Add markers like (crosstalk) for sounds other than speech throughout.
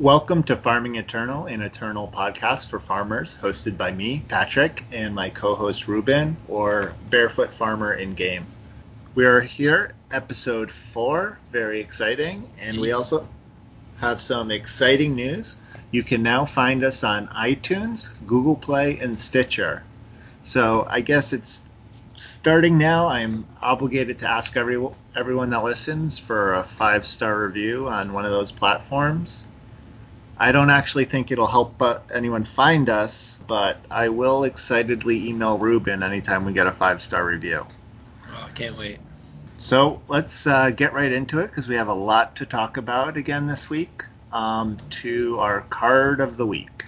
Welcome to Farming Eternal, an eternal podcast for farmers, hosted by me, Patrick, and my co host Ruben, or Barefoot Farmer in Game. We are here, episode four, very exciting, and we also have some exciting news. You can now find us on iTunes, Google Play, and Stitcher. So I guess it's starting now. I'm obligated to ask every, everyone that listens for a five star review on one of those platforms. I don't actually think it'll help uh, anyone find us, but I will excitedly email Ruben anytime we get a five star review. Oh, I can't wait. So let's uh, get right into it because we have a lot to talk about again this week. Um, to our card of the week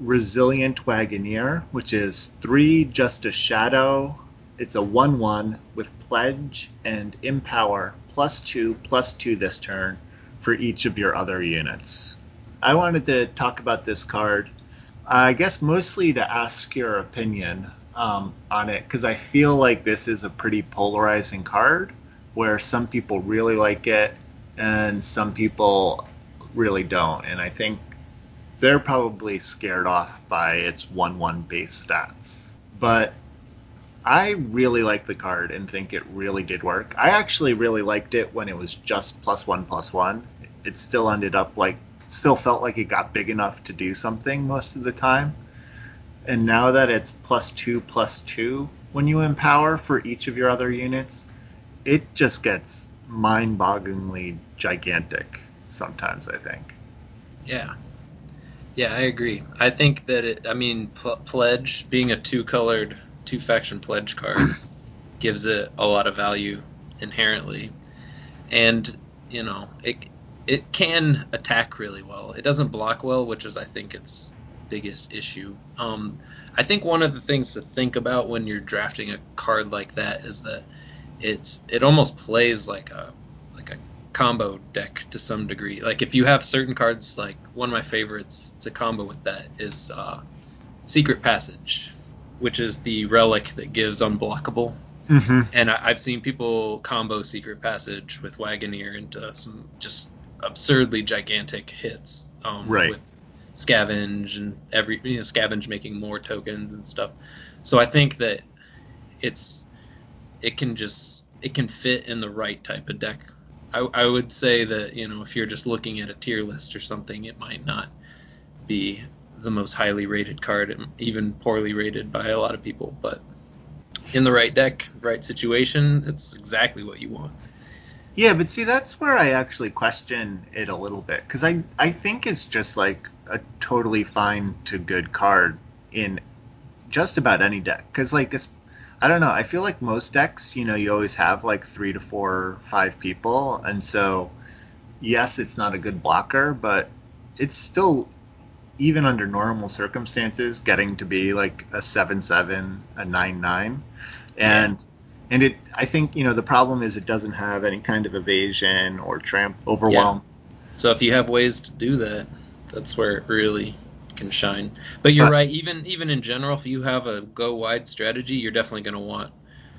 Resilient Wagoneer, which is three Justice shadow. It's a 1 1 with pledge and empower plus two plus two this turn for each of your other units. I wanted to talk about this card, I guess mostly to ask your opinion um, on it because I feel like this is a pretty polarizing card where some people really like it and some people really don't. And I think they're probably scared off by its 1 1 base stats. But I really like the card and think it really did work. I actually really liked it when it was just plus one plus one. It still ended up like still felt like it got big enough to do something most of the time. And now that it's plus two plus two when you empower for each of your other units, it just gets mind bogglingly gigantic sometimes, I think. Yeah. Yeah, I agree. I think that it, I mean, pl- Pledge being a two colored, two faction Pledge card gives it a lot of value inherently. And, you know, it, it can attack really well. It doesn't block well, which is I think its biggest issue. Um, I think one of the things to think about when you're drafting a card like that is that it's it almost plays like a like a combo deck to some degree. Like if you have certain cards, like one of my favorites to combo with that is uh, Secret Passage, which is the relic that gives unblockable. Mm-hmm. And I, I've seen people combo Secret Passage with Wagoneer into some just absurdly gigantic hits um, right. with scavenge and every you know scavenge making more tokens and stuff. So I think that it's it can just it can fit in the right type of deck. I, I would say that you know if you're just looking at a tier list or something, it might not be the most highly rated card, even poorly rated by a lot of people. But in the right deck, right situation, it's exactly what you want. Yeah, but see, that's where I actually question it a little bit because I I think it's just like a totally fine to good card in just about any deck. Because like it's, I don't know, I feel like most decks, you know, you always have like three to four, five people, and so yes, it's not a good blocker, but it's still even under normal circumstances getting to be like a seven seven, a nine nine, and. And it i think you know the problem is it doesn't have any kind of evasion or tramp overwhelm. Yeah. so if you have ways to do that that's where it really can shine. But you're uh, right even even in general if you have a go wide strategy you're definitely going to want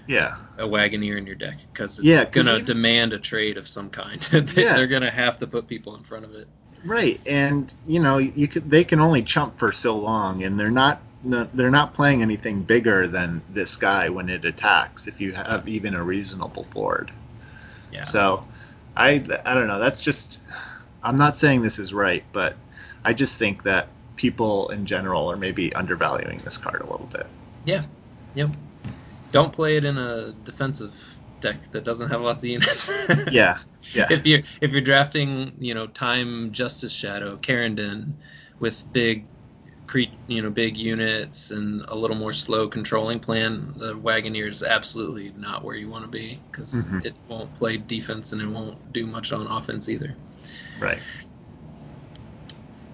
yeah. a wagoneer in your deck because it's yeah, going to demand a trade of some kind. (laughs) They, yeah. they're going to have to put people in front of it. Right and you know you could they can only chump for so long and they're not no, they're not playing anything bigger than this guy when it attacks. If you have even a reasonable board, yeah. So, I I don't know. That's just. I'm not saying this is right, but I just think that people in general are maybe undervaluing this card a little bit. Yeah. Yep. Don't play it in a defensive deck that doesn't have lots of units. (laughs) yeah. Yeah. If you're if you're drafting, you know, Time Justice Shadow, Kerendon with big you know big units and a little more slow controlling plan, the Wagoneer is absolutely not where you want to be because mm-hmm. it won't play defense and it won't do much on offense either. Right.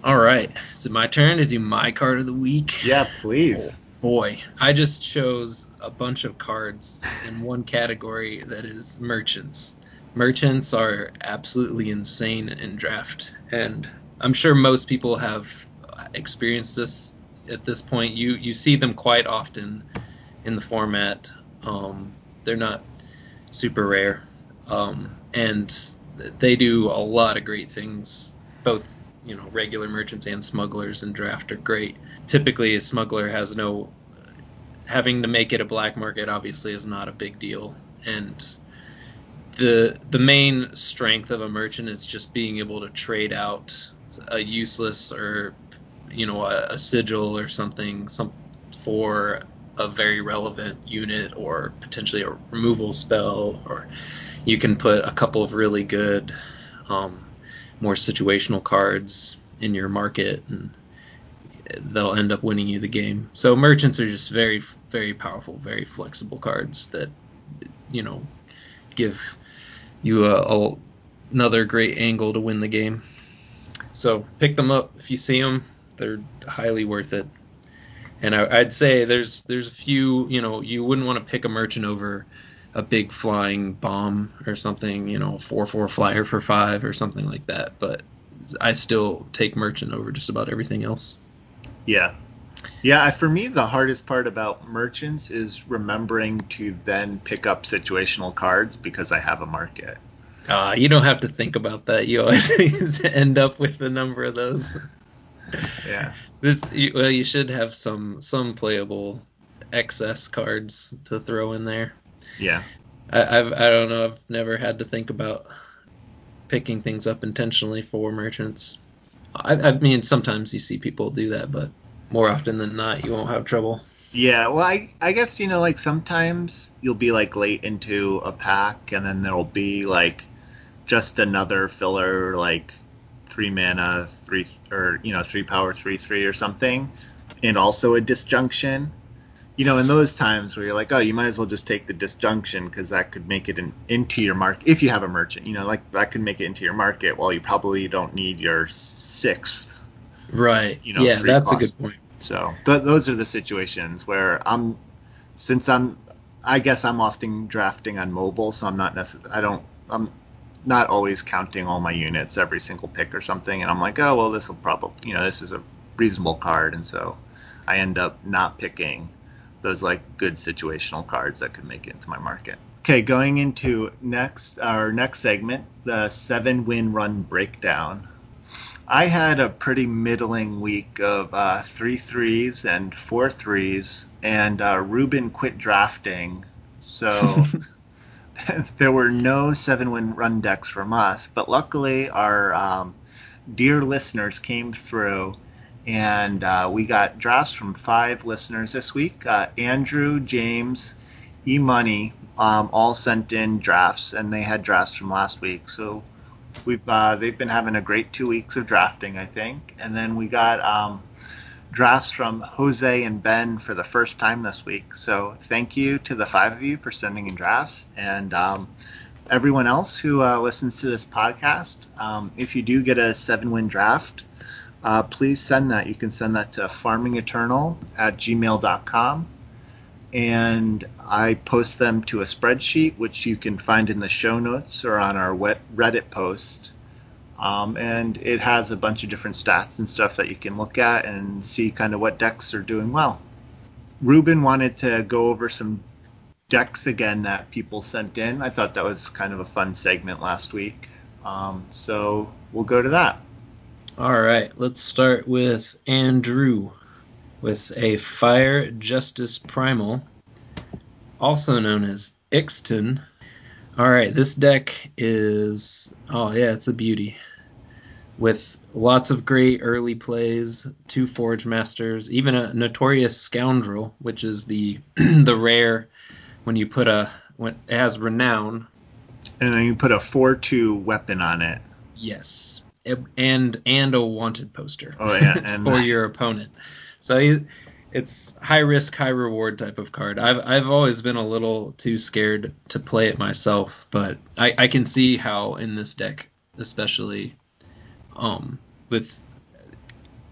All right, is it my turn to do my card of the week? Yeah, please. Oh, boy, I just chose a bunch of cards in one category that is merchants. Merchants are absolutely insane in draft, and I'm sure most people have experienced this at this point. You you see them quite often in the format. Um, they're not super rare, um, and they do a lot of great things, both you know regular merchants and smugglers and draft are great. Typically, a smuggler has no having to make it a black market. Obviously, is not a big deal, and the the main strength of a merchant is just being able to trade out a useless or you know a, a sigil or something some for a very relevant unit or potentially a removal spell or you can put a couple of really good um, more situational cards in your market and that'll end up winning you the game. So merchants are just very very powerful very flexible cards that you know give you a, a another great angle to win the game. So pick them up if you see them they're highly worth it and I, would say there's there's a few you know you wouldn't want to pick a merchant over a big flying bomb or something you know four four flyer for five or something like that but I still take merchant over just about everything else. Yeah, yeah. For me, the hardest part about merchants is remembering to then pick up situational cards because I have a market. Uh, you don't have to think about that. You always (laughs) end up with a number of those. Yeah. This well, you should have some some playable excess cards to throw in there. Yeah. I, I've I don't know. I've never had to think about picking things up intentionally for merchants. I, I mean, sometimes you see people do that, but more often than not, you won't have trouble. Yeah, well, I I guess you know, like sometimes you'll be like late into a pack, and then there'll be like just another filler, like three mana, three or you know three power, three three or something, and also a disjunction. You know, in those times where you're like, oh, you might as well just take the disjunction because that could make it in, into your market if you have a merchant. You know, like that could make it into your market. While you probably don't need your sixth. Right. You know, yeah, that's cost. a good point. So th- those are the situations where I'm, since I'm, I guess I'm often drafting on mobile, so I'm not necessarily. I don't. I'm not always counting all my units every single pick or something, and I'm like, oh well, this will probably you know this is a reasonable card, and so I end up not picking those like good situational cards that could make it into my market. Okay, going into next our next segment, the seven win run breakdown. I had a pretty middling week of uh, three threes and four threes, and uh, Ruben quit drafting, so (laughs) (laughs) there were no seven win run decks from us, but luckily our um, dear listeners came through and uh, we got drafts from five listeners this week. Uh, Andrew, James, E Money um, all sent in drafts, and they had drafts from last week. So we've uh, they've been having a great two weeks of drafting, I think. And then we got um, drafts from Jose and Ben for the first time this week. So thank you to the five of you for sending in drafts and um, everyone else who uh, listens to this podcast. Um, if you do get a seven win draft, uh, please send that. You can send that to farmingeternal at gmail.com. And I post them to a spreadsheet, which you can find in the show notes or on our Reddit post. Um, and it has a bunch of different stats and stuff that you can look at and see kind of what decks are doing well. Ruben wanted to go over some decks again that people sent in. I thought that was kind of a fun segment last week. Um, so we'll go to that. All right, let's start with Andrew with a Fire Justice Primal, also known as Ixtun. All right, this deck is oh yeah, it's a beauty. With lots of great early plays, two Forge Masters, even a Notorious Scoundrel, which is the (clears throat) the rare when you put a when it has renown. And then you put a four two weapon on it. Yes, and and a wanted poster. Oh yeah, (laughs) and for your opponent. So it's high risk, high reward type of card. I've I've always been a little too scared to play it myself, but I, I can see how in this deck, especially, um, with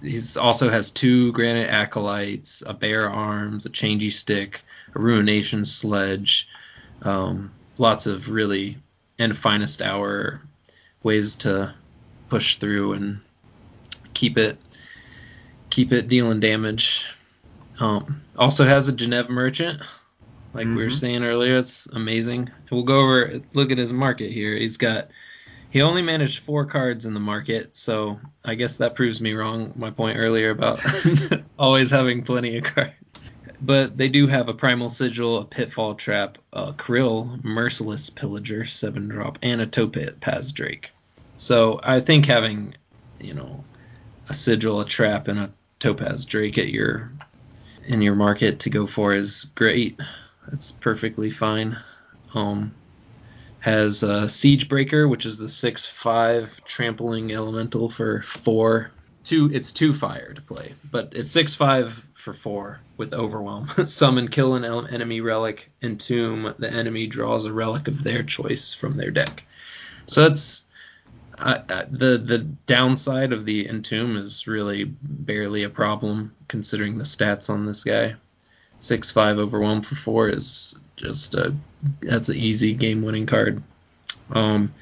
he's also has two granite acolytes, a bear arms, a changey stick, a ruination sledge, um, lots of really and finest hour ways to push through and keep it keep it dealing damage um, also has a Jennev merchant, like mm-hmm. we were mm-hmm. saying earlier. It's amazing. We'll go over look at his market here. He's got He only managed four cards in the market, so I guess that proves me wrong. My point earlier about (laughs) always having plenty of cards. But they do have a Primal Sigil, a Pitfall Trap, a Krill, Merciless Pillager, 7 drop, and a Topaz Drake. So I think having, you know, a Sigil, a Trap, and a Topaz Drake at your in your market to go for is great. That's perfectly fine. Um, has a Siege Breaker, which is the six five trampling elemental for four. Two, it's two fire to play, but it's six five for four with Overwhelm. (laughs) Summon, kill an enemy relic, entomb. The enemy draws a relic of their choice from their deck. So it's uh, the the downside of the entomb is really barely a problem considering the stats on this guy. Six five overwhelm for four is just a that's an easy game winning card. Um,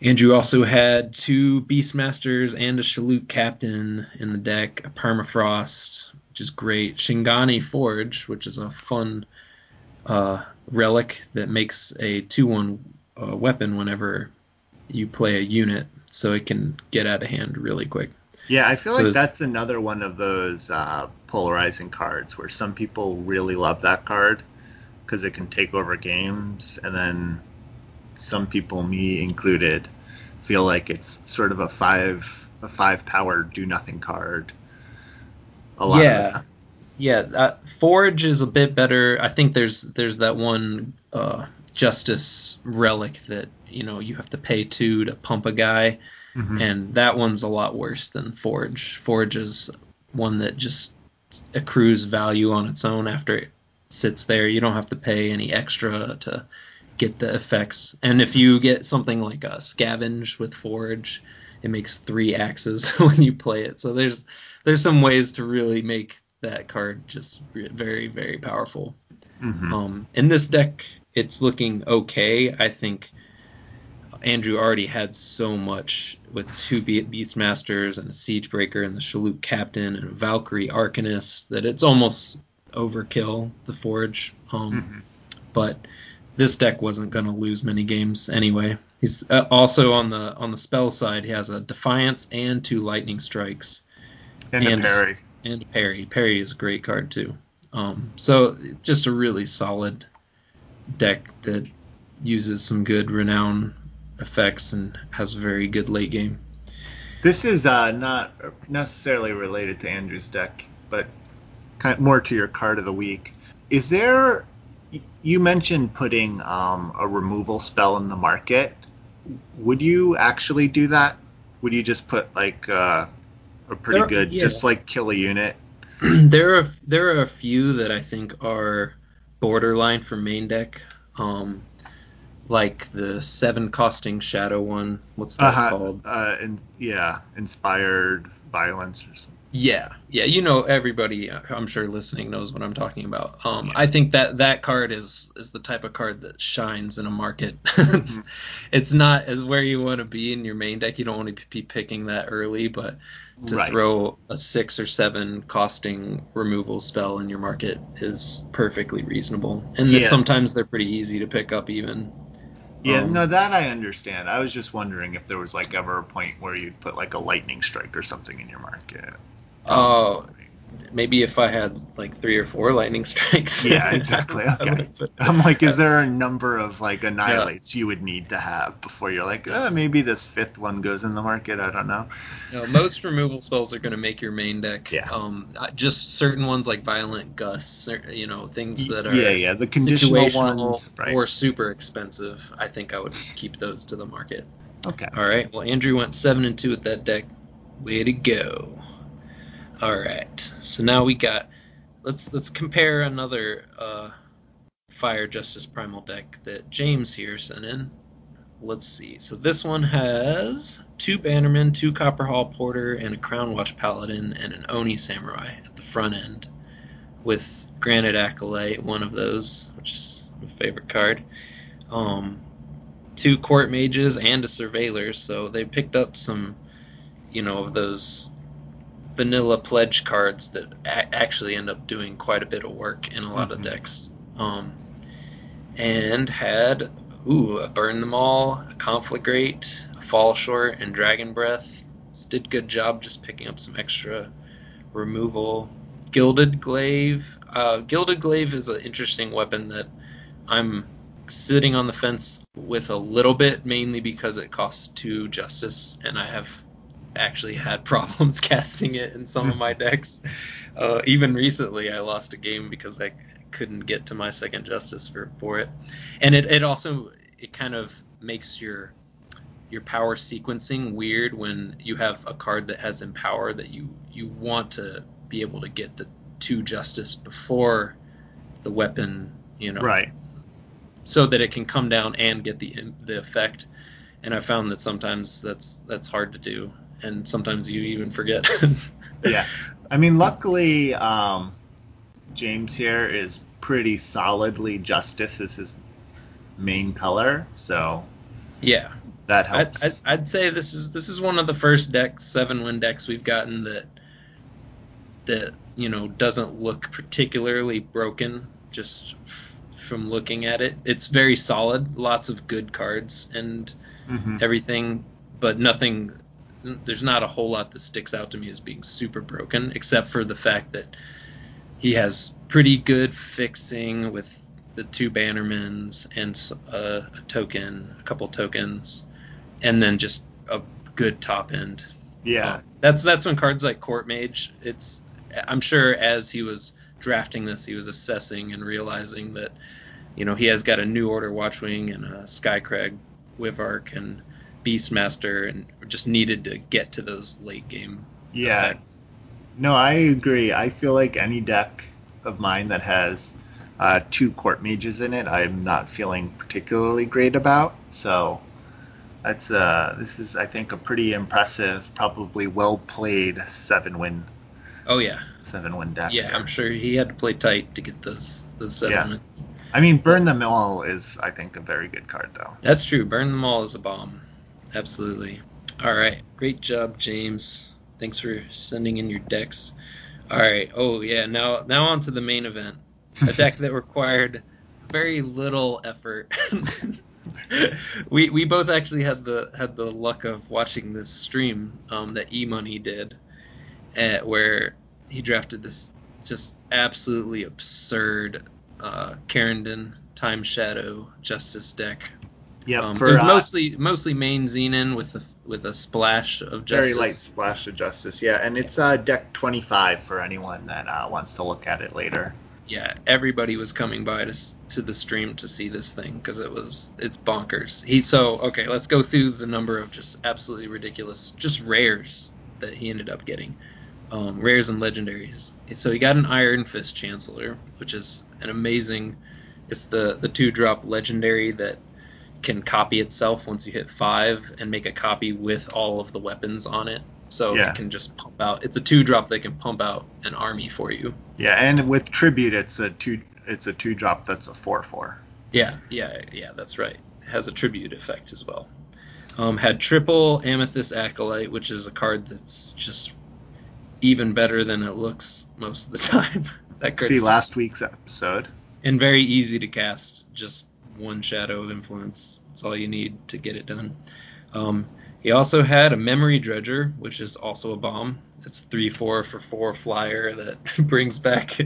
Andrew also had two Beastmasters and a Shaloot Captain in the deck, a Permafrost, which is great, Shingani Forge, which is a fun uh, relic that makes a 2 1 uh, weapon whenever you play a unit, so it can get out of hand really quick. Yeah, I feel so like that's another one of those uh, polarizing cards where some people really love that card because it can take over games, and then some people, me included, feel like it's sort of a five a five power do nothing card. A lot yeah. Yeah, uh, Forge is a bit better. I think there's there's that one uh, Justice relic that you know you have to pay two to pump a guy, mm-hmm. and that one's a lot worse than Forge. Forge is one that just accrues value on its own after it sits there. You don't have to pay any extra to get the effects. And if you get something like a scavenge with forge, it makes three axes (laughs) when you play it. So there's there's some ways to really make that card just very very powerful. Mm-hmm. Um, in this deck, it's looking okay. I think Andrew already had so much with two Beastmasters and a Siegebreaker and the Shaloot Captain and a Valkyrie Arcanist that it's almost overkill the forge. Um, mm-hmm. But this deck wasn't going to lose many games anyway. He's uh, also on the on the spell side. He has a Defiance and two Lightning Strikes, and, and a parry. And a parry. Parry is a great card too. Um, so just a really solid deck that uses some good renown effects and has a very good late game. This is uh, not necessarily related to Andrew's deck, but kind of more to your card of the week. Is there? You mentioned putting um, a removal spell in the market. Would you actually do that? Would you just put like uh, a pretty good, yeah. just like kill a unit? (clears throat) there are there are a few that I think are borderline for main deck. Um, like the seven costing shadow one. What's that uh-huh. called? Uh, in, yeah, inspired violence or something. Yeah, yeah, you know everybody. Uh, I'm sure listening knows what I'm talking about. Um, I think that that card is is the type of card that shines in a market. (laughs) mm-hmm. It's not as where you want to be in your main deck. You don't want to be picking that early, but to right. throw a six or seven costing removal spell in your market is perfectly reasonable. And yeah. sometimes they're pretty easy to pick up even. Yeah, um, no, that I understand. I was just wondering if there was like ever a point where you'd put like a lightning strike or something in your market. Oh, maybe if I had like three or four lightning (laughs) strikes. Yeah, exactly. (laughs) Okay. I'm like, is there a number of like annihilates yeah. you would need to have before you're like, oh, maybe this fifth one goes in the market? I don't know. No, most removal spells are going to make your main deck. Yeah. Um, just certain ones like violent gusts, you know, things that are yeah, yeah, the conditional ones right. or super expensive. I think I would keep those to the market. Okay. All right. Well, Andrew went seven and two with that deck. Way to go. All right. So now we got let's let's compare another uh, Fire Justice Primal deck that James here sent in. Let's see. So this one has two Bannermen, two Copperhall Porter, and a Crown Watch Paladin, and an Oni Samurai at the front end, with Granite Acolyte, one of those, which is my favorite card. Um, two Court Mages and a Surveiller. So they picked up some, you know, of those vanilla pledge cards that a- actually end up doing quite a bit of work in a lot mm-hmm. of decks. Um, and had ooh, a Burn Them All, a Conflagrate, a Fall Short, and Dragon Breath. Just did good job just picking up some extra removal. Gilded Glaive. Uh, Gilded Glaive is an interesting weapon that I'm sitting on the fence with a little bit, mainly because it costs two justice, and I have actually had (laughs) problems casting it in some of my decks. Uh, even recently, I lost a game because I couldn't get to my second justice for, for it, and it, it also it kind of makes your your power sequencing weird when you have a card that has empower that you you want to be able to get the two justice before the weapon, you know, Right. so that it can come down and get the the effect. And I found that sometimes that's that's hard to do, and sometimes you even forget. (laughs) Yeah. I mean, luckily, um, James here is pretty solidly justice as his main color, so yeah, that helps. I'd, I'd say this is this is one of the first decks, seven win decks we've gotten that that you know doesn't look particularly broken just f- from looking at it. It's very solid, lots of good cards and Mhm. everything, but nothing. There's not a whole lot that sticks out to me as being super broken, except for the fact that he has pretty good fixing with the two Bannermans and a token, a couple tokens, and then just a good top end. Yeah. Um, that's that's when cards like Court Mage. It's I'm sure as he was drafting this, he was assessing and realizing that you know he has got a New Order Watchwing and a Skycrag Wyvarch and Beastmaster, and just needed to get to those late game Yeah. effects. No, I agree. I feel like any deck of mine that has uh, two court mages in it, I'm not feeling particularly great about. So that's uh, this is I think a pretty impressive, probably well played seven win Oh yeah, seven win deck. yeah. I'm sure he had to play tight to get those those seven Yeah. wins. I mean, burn them all is I think a very good card though. That's true. Burn them all is a bomb. Absolutely. All right. Great job, James. Thanks for sending in your decks. All right. Oh yeah. Now now on to the main event. A deck that (laughs) required very little effort. (laughs) we we both actually had the had the luck of watching this stream um, that E Money did, at, where he drafted this just absolutely absurd uh, Kerendon Time Shadow Justice deck Yep, um, for it was uh, mostly mostly main Xenan with a with a splash of justice. very light splash of justice. Yeah, and it's uh, deck twenty five for anyone that uh, wants to look at it later. Yeah, everybody was coming by to to the stream to see this thing because it was it's bonkers. He so okay, let's go through the number of just absolutely ridiculous, just rares that he ended up getting, um, rares and legendaries. So he got an Iron Fist Chancellor, which is an amazing. It's the the two drop legendary that can copy itself once you hit five and make a copy with all of the weapons on it. So Yeah. it can just pump out. It's a two drop that can pump out an army for you. Yeah, and with tribute, it's a two it's a two drop that's a four four. Yeah, yeah, yeah, that's right. It has a tribute effect as well. Um, had triple Amethyst Acolyte, which is a card that's just even better than it looks most of the (laughs) time. that card's See last week's episode. and very easy to cast. Just one Shadow of Influence. It's all you need to get it done. Um, he also had a Memory Dredger, which is also a bomb. It's three four for four flyer that (laughs) brings back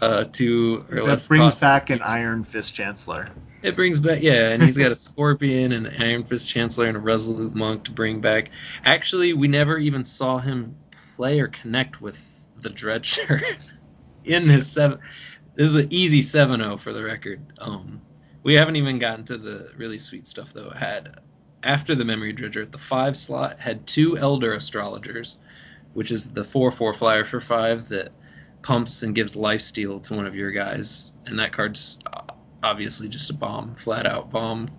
uh, two or That less. brings cost- back an Iron Fist Chancellor. It brings back yeah, and he's got a (laughs) Scorpion and an Iron Fist Chancellor and a Resolute Monk to bring back. Actually, we never even saw him play or connect with the Dredger (laughs) in his seven. This is an easy 7-0 for the record. Um, we haven't even gotten to the really sweet stuff though. Had after the Memory Dredger at the five slot had two Elder Astrologers, which is the four four flyer for five that pumps and gives life steal to one of your guys, and that card's uh, obviously just a bomb, flat out bomb.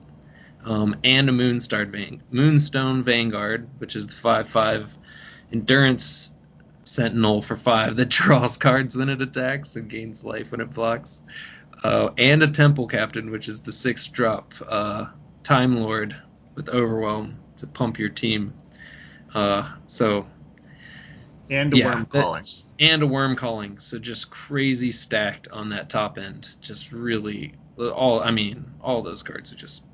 Um, and a Moonstar Moonstone Vanguard, which is the five five endurance sentinel for five that (laughs) draws cards when it attacks and gains life when it blocks. Uh, and a Temple Captain, which is the sixth drop uh, Time Lord with Overwhelm to pump your team. Uh, so And a Yeah, worm that- calling. and a worm calling, so just crazy stacked on that top end. Just really all. I mean, all those cards are just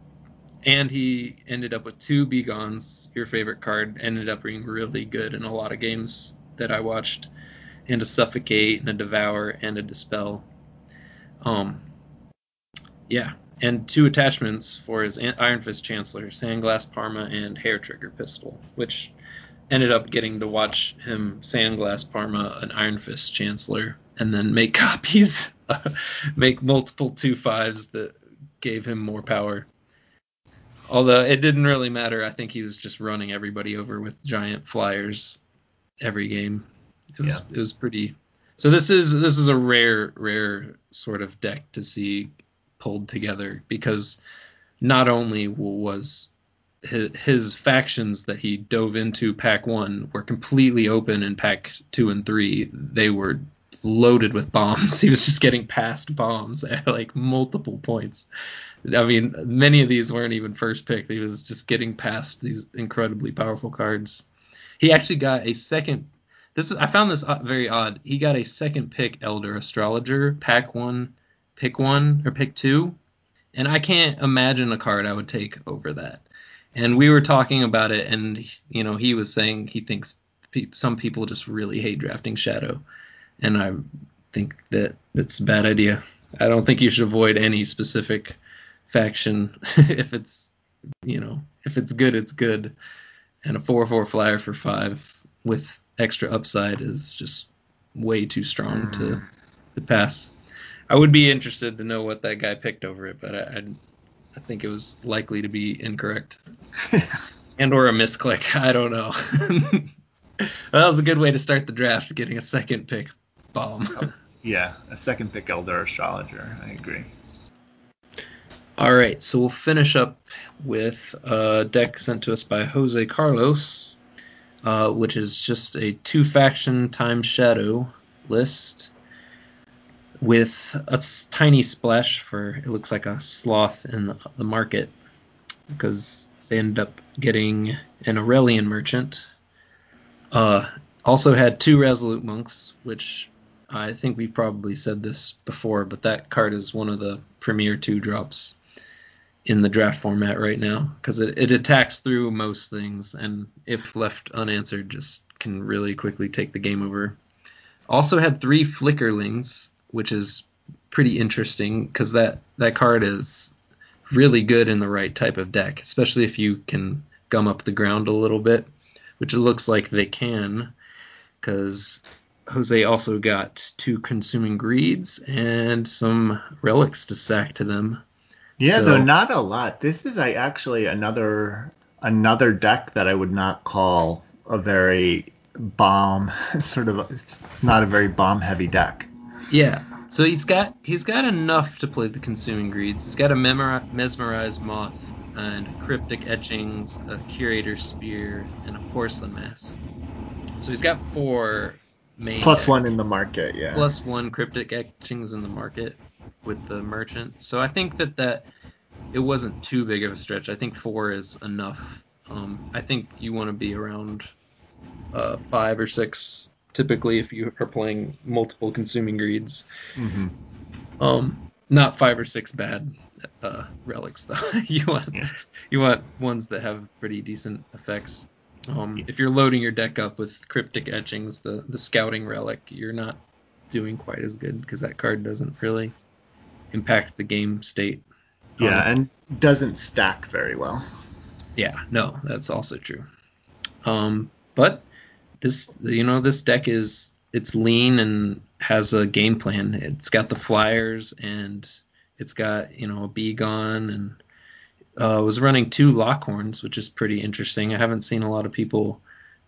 and he ended up with two Begons. Your favorite card ended up being really good in a lot of games that I watched, and a Suffocate, and a Devour, and a Dispel. Um, yeah, and two attachments for his Iron Fist Chancellor, Sandglass Parma and Hair Trigger Pistol, which ended up getting to watch him Sandglass Parma an Iron Fist Chancellor and then make (laughs) copies, (laughs) make multiple two fives that gave him more power. Although it didn't really matter, I think he was just running everybody over with giant flyers every game. It was yeah. it was pretty. So this is this is a rare rare sort of deck to see pulled together because not only was his, factions that he dove into pack one were completely open in pack two and three they were loaded with bombs. (laughs) He was just getting past bombs at like multiple points. I mean many of these weren't even first pick he was just getting past these incredibly powerful cards. He actually got a second this is, i found this uh, very odd he got a second pick elder astrologer pack one pick one or pick two, and I can't imagine a card I would take over that. And we were talking about it, and you know he was saying he thinks pe- some people just really hate drafting Shadow, and I think that that's a bad idea. I don't think you should avoid any specific faction (laughs) if it's you know if it's good, it's good. And a four-four flyer for five with extra upside is just way too strong to mm. to pass. I would be interested to know what that guy picked over it, but I, I, I think it was likely to be incorrect, (laughs) and or a misclick. (laughs) I don't know. (laughs) that was a good way to start the draft, getting a second pick bomb. yeah, a second pick elder astrologer. I agree. All right, so we'll finish up with a deck sent to us by Jose Carlos, uh, which is just a two faction time shadow list with a tiny splash for it looks like a sloth in the, the market because they ended up getting an Auralian merchant. Uh, also had two Resolute Monks, which I think we've probably said this before, but that card is one of the premier two drops in the draft format right now because it, it attacks through most things and if left unanswered just can really quickly take the game over. Also had three Flickerlings, which is pretty interesting because that that card is really good in the right type of deck, especially if you can gum up the ground a little bit, which it looks like they can, because Jose also got two consuming greeds and some relics to sack to them. Yeah, so, though not a lot. This is I actually another another deck that I would not call a very bomb (laughs) sort of. It's not a very bomb heavy deck. Yeah. So he's got he's got enough to play the consuming greeds. He's got a memori- mesmerized moth and cryptic etchings, a curator spear, and a porcelain mask. So he's got four main plus decks. one in the market, yeah. Plus one cryptic etchings in the market with the merchant. So I think that that it wasn't too big of a stretch. I think four is enough. Um, I think you want to be around uh, five or six typically if you are playing multiple consuming greeds. Mm-hmm. Um, not five or six bad uh, relics though. (laughs) you want yeah. you want ones that have pretty decent effects. Um, if you're loading your deck up with cryptic etchings, the the scouting relic, you're not doing quite as good because that card doesn't really impact the game state. Yeah, and doesn't stack very well. Yeah, no, that's also true. Um, but this you know this deck is it's lean and has a game plan. It's got the flyers and it's got you know a Begone and uh, was running two Lockhorns, which is pretty interesting. I haven't seen a lot of people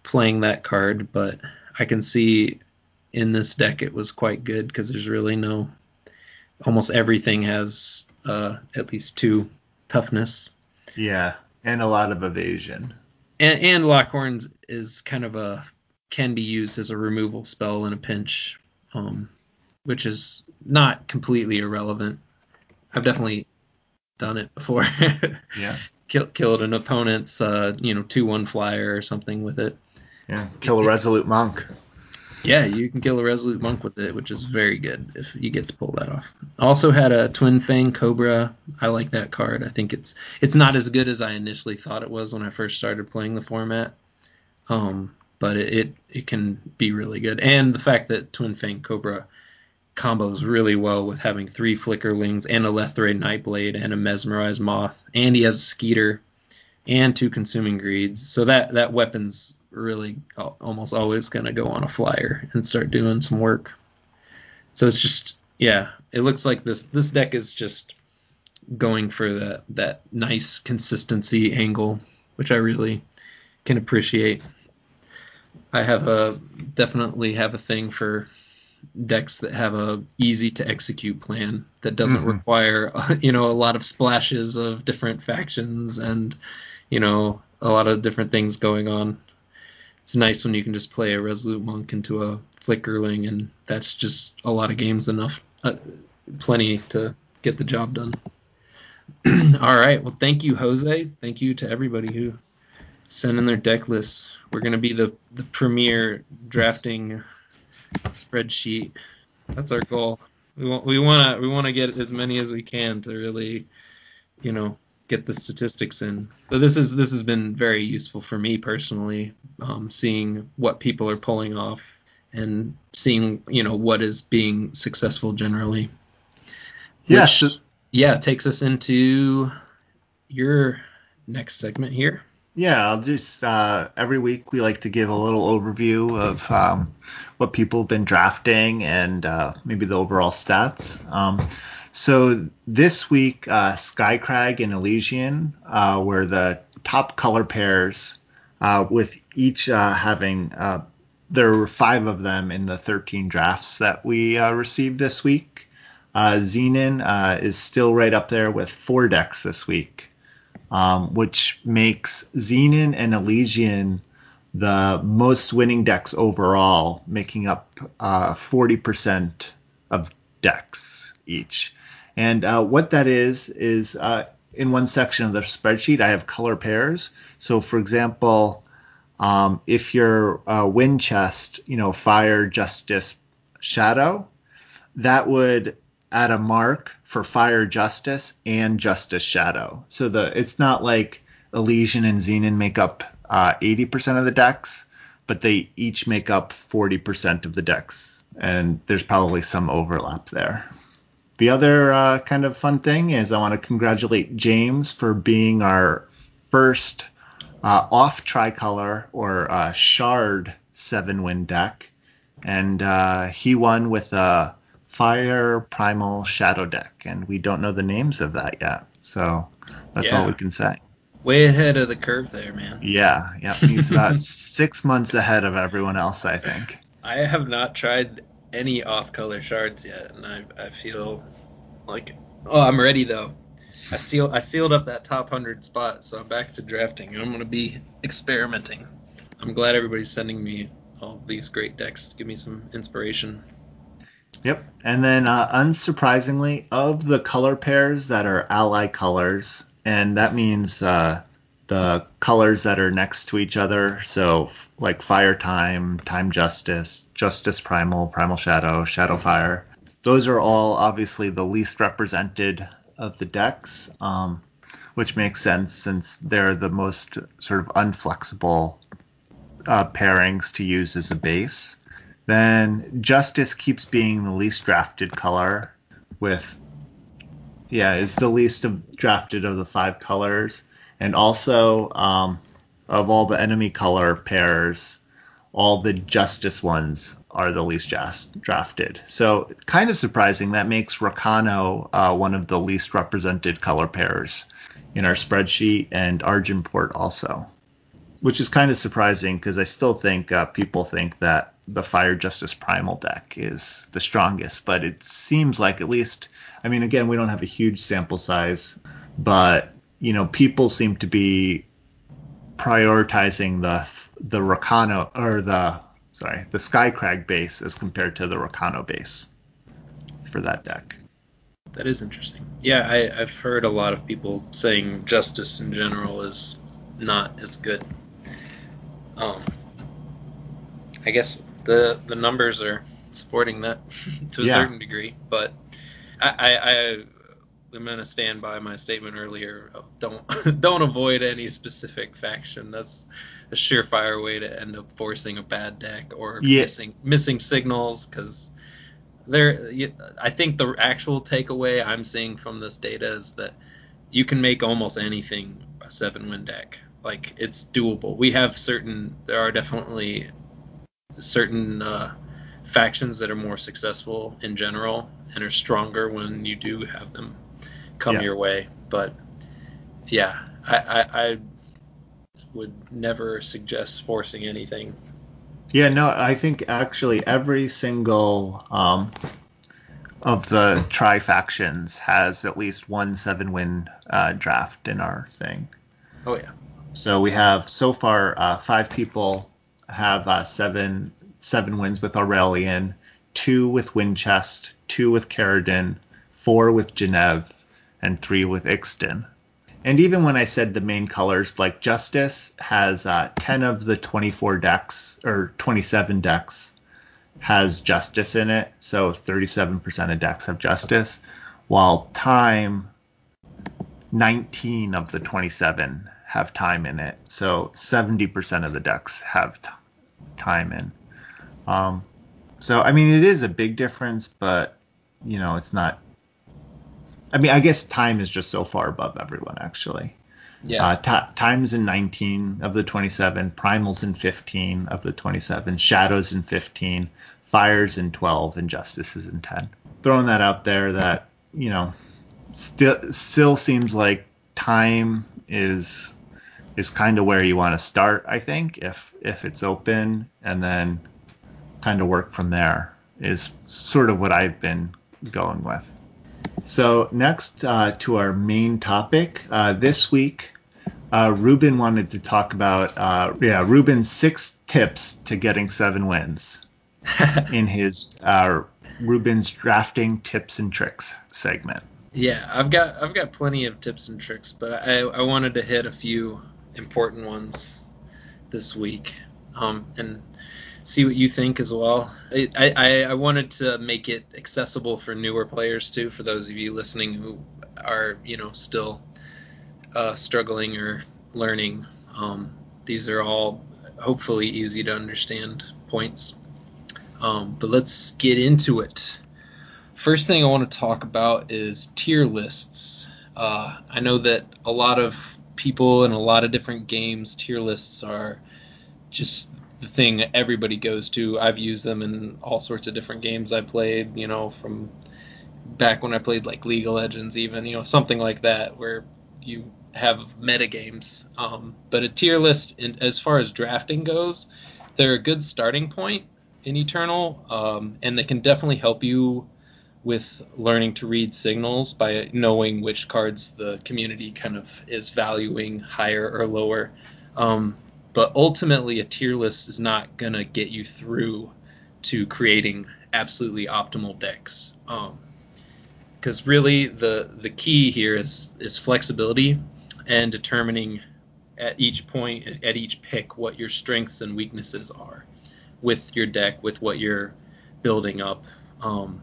playing that card, but I can see in this deck it was quite good because there's really no almost everything has uh, at least two toughness. Yeah, and a lot of evasion. And, and Lockhorns is kind of a can be used as a removal spell in a pinch, um, which is not completely irrelevant. I've definitely done it before. (laughs) yeah. Kill, killed an opponent's, uh, you know, two one flyer or something with it. Yeah. Kill a resolute monk. Yeah, you can kill a resolute monk with it, which is very good if you get to pull that off. Also had a Twin Fang Cobra. I like that card. I think it's it's not as good as I initially thought it was when I first started playing the format. Um, but it, it, it can be really good. And the fact that Twin Fang Cobra combos really well with having three Flickerlings and a Lethrai Nightblade and a Mesmerized Moth, and he has a Skeeter and two Consuming Greeds. So that that weapon's really almost always going to go on a flyer and start doing some work. So it's just yeah, it looks like this this deck is just going for that that nice consistency angle, which I really can appreciate. I have a definitely have a thing for decks that have a easy to execute plan that doesn't mm-hmm. require (laughs) you know a lot of splashes of different factions and you know a lot of different things going on. It's nice when you can just play a resolute monk into a flickerling and that's just a lot of games enough uh, plenty to get the job done. (clears throat) All right. Well, thank you, Jose. Thank you to everybody who sent in their deck lists. We're going to be the, the premier drafting spreadsheet. That's our goal. We want we want to we want to get as many as we can to really, you know, get the statistics in. So this is this has been very useful for me personally, um, seeing what people are pulling off and seeing you know what is being successful generally. Yes. Which, yeah, takes us into your next segment here. Yeah, I'll just uh, every week we like to give a little overview of um, what people have been drafting and uh, maybe the overall stats. Um, so this week, uh, Skycrag and Elysian uh, were the top color pairs, uh, with each uh, having uh, there were five of them in the 13 drafts that we uh, received this week. Uh, is still right up there with four decks this week, um, which makes Xenan and Elysian the most winning decks overall, making up uh, 40% of decks each. And uh, what that is, is uh, in one section of the spreadsheet, I have color pairs. So, for example, um, if your uh, you know, fire, justice, shadow, that would add a mark for fire, justice, and justice shadow. So the it's not like Elysian and Xenan make up uh, 80% of the decks, but they each make up 40% of the decks, and there's probably some overlap there. The other uh, kind of fun thing is I want to congratulate James for being our first uh, off tricolor or uh, shard seven win deck, and uh, he won with a fire primal shadow deck, and we don't know the names of that yet, so that's yeah. all we can say. Way ahead of the curve there, man. Yeah, yeah, he's about (laughs) six months ahead of everyone else, I think. I have not tried any off-color shards yet, and I I feel like oh I'm ready though. I seal I sealed up that top hundred spot, so I'm back to drafting. I'm gonna be experimenting. I'm glad everybody's sending me all these great decks to give me some inspiration. Yep, and then uh, unsurprisingly, of the color pairs that are ally colors, and that means uh, the colors that are next to each other. So like Fire Time, Time Justice, Justice Primal, Primal Shadow, Shadow Fire. Those are all obviously the least represented of the decks, um, which makes sense since they're the most sort of unflexible uh, pairings to use as a base. Then Justice keeps being the least drafted color, with yeah, it's the least of, drafted of the five colors, and also um, of all the enemy color pairs, all the Justice ones are the least just drafted. So kind of surprising. That makes Rakano uh, one of the least represented color pairs in our spreadsheet, and Argenport also, which is kind of surprising because I still think uh, people think that the Fire Justice Primal deck is the strongest, but it seems like at least. I mean, again, we don't have a huge sample size, but you know, people seem to be prioritizing the the Rakano or the sorry, the Skycrag base as compared to the Rakano base for that deck. That is interesting. Yeah, I, have heard a lot of people saying Justice in general is not as good. Um, I guess the the numbers are supporting that (laughs) to a yeah. certain degree, but I, I, I I'm gonna stand by my statement earlier. Don't (laughs) don't avoid any specific faction. That's a surefire way to end up forcing a bad deck or yeah. missing missing signals because there. I think the actual takeaway I'm seeing from this data is that you can make almost anything a seven win deck. Like it's doable. We have certain. There are definitely certain uh, factions that are more successful in general and are stronger when you do have them come yeah. your way. But yeah, I, I, I would never suggest forcing anything. Yeah, no, I think actually every single um, of the tri factions has at least one seven win uh, draft in our thing. Oh yeah. So we have so far uh, five people have uh, seven seven wins with Auralian, two with Winchest, two with Kerendon, four with Jennev, and three with Ixtun. And even when I said the main colors, like Justice has uh, 10 of the 24 decks, or 27 decks, has Justice in it. So 37% of decks have Justice. While Time, 19 of the 27 have Time in it. So 70% of the decks have t- Time in. Um, so, I mean, it is a big difference, but, you know, it's not I mean, I guess time is just so far above everyone, actually. Yeah. Uh, t- time's in 19 of the 27, Primal's in 15 of the 27, Shadow's in 15, Fire's in 12, and Justice is in 10. Throwing that out there that, you know, still still seems like time is is kind of where you want to start, I think, if if it's open and then kind of work from there is sort of what I've been going with. So next uh, to our main topic uh, this week, uh, Ruben wanted to talk about uh, yeah Ruben's six tips to getting seven wins (laughs) in his uh, Ruben's drafting tips and tricks segment. Yeah, I've got I've got plenty of tips and tricks, but I, I wanted to hit a few important ones this week. Um, and see what you think as well. I, I, wanted to make it accessible for newer players too, for those of you listening who are you know still uh, struggling or learning. Um, these are all hopefully easy to understand points. Um, but let's get into it. First thing I want to talk about is tier lists. Uh, I know that a lot of people in a lot of different games, tier lists are just the thing everybody goes to. I've used them in all sorts of different games I played, you know, from back when I played like League of Legends, even, you know, something like that, where you have meta games. Um, but a tier list, in, as far as drafting goes, they're a good starting point in Eternal, um, and they can definitely help you with learning to read signals by knowing which cards the community kind of is valuing higher or lower. Um, but ultimately, a tier list is not going to get you through to creating absolutely optimal decks. Because um, really, the the key here is is flexibility and determining at each point, at each pick, what your strengths and weaknesses are with your deck, with what you're building up. Um,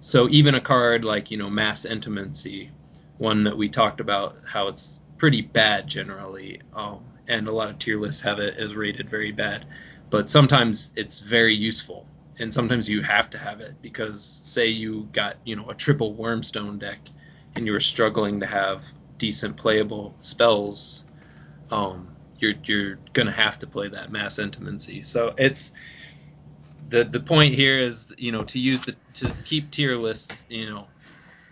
so even a card like you know Mass Entomancy, one that we talked about, how it's pretty bad generally. Um, and a lot of tier lists have it as rated very bad. But sometimes it's very useful, and sometimes you have to have it because, say, you got you know a triple wormstone deck, and you were struggling to have decent playable spells. Um, you're you're gonna have to play that mass entomancy. So it's the the point here is you know to use the to keep tier lists you know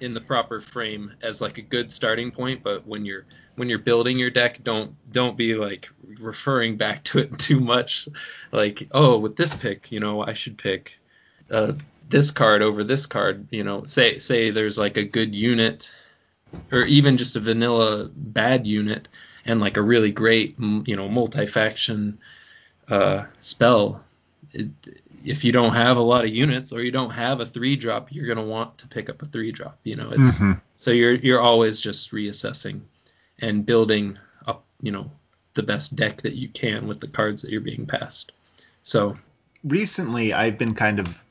in the proper frame as like a good starting point but when you're when you're building your deck don't don't be like referring back to it (laughs) too much like oh with this pick you know i should pick uh, this card over this card you know say say there's like a good unit or even just a vanilla bad unit and like a really great you know multi-faction uh, spell it, if you don't have a lot of units or you don't have a three drop, you're gonna want to pick up a three drop. You know, it's mm-hmm. so you're you're always just reassessing and building up, you know, the best deck that you can with the cards that you're being passed. So recently, I've been kind of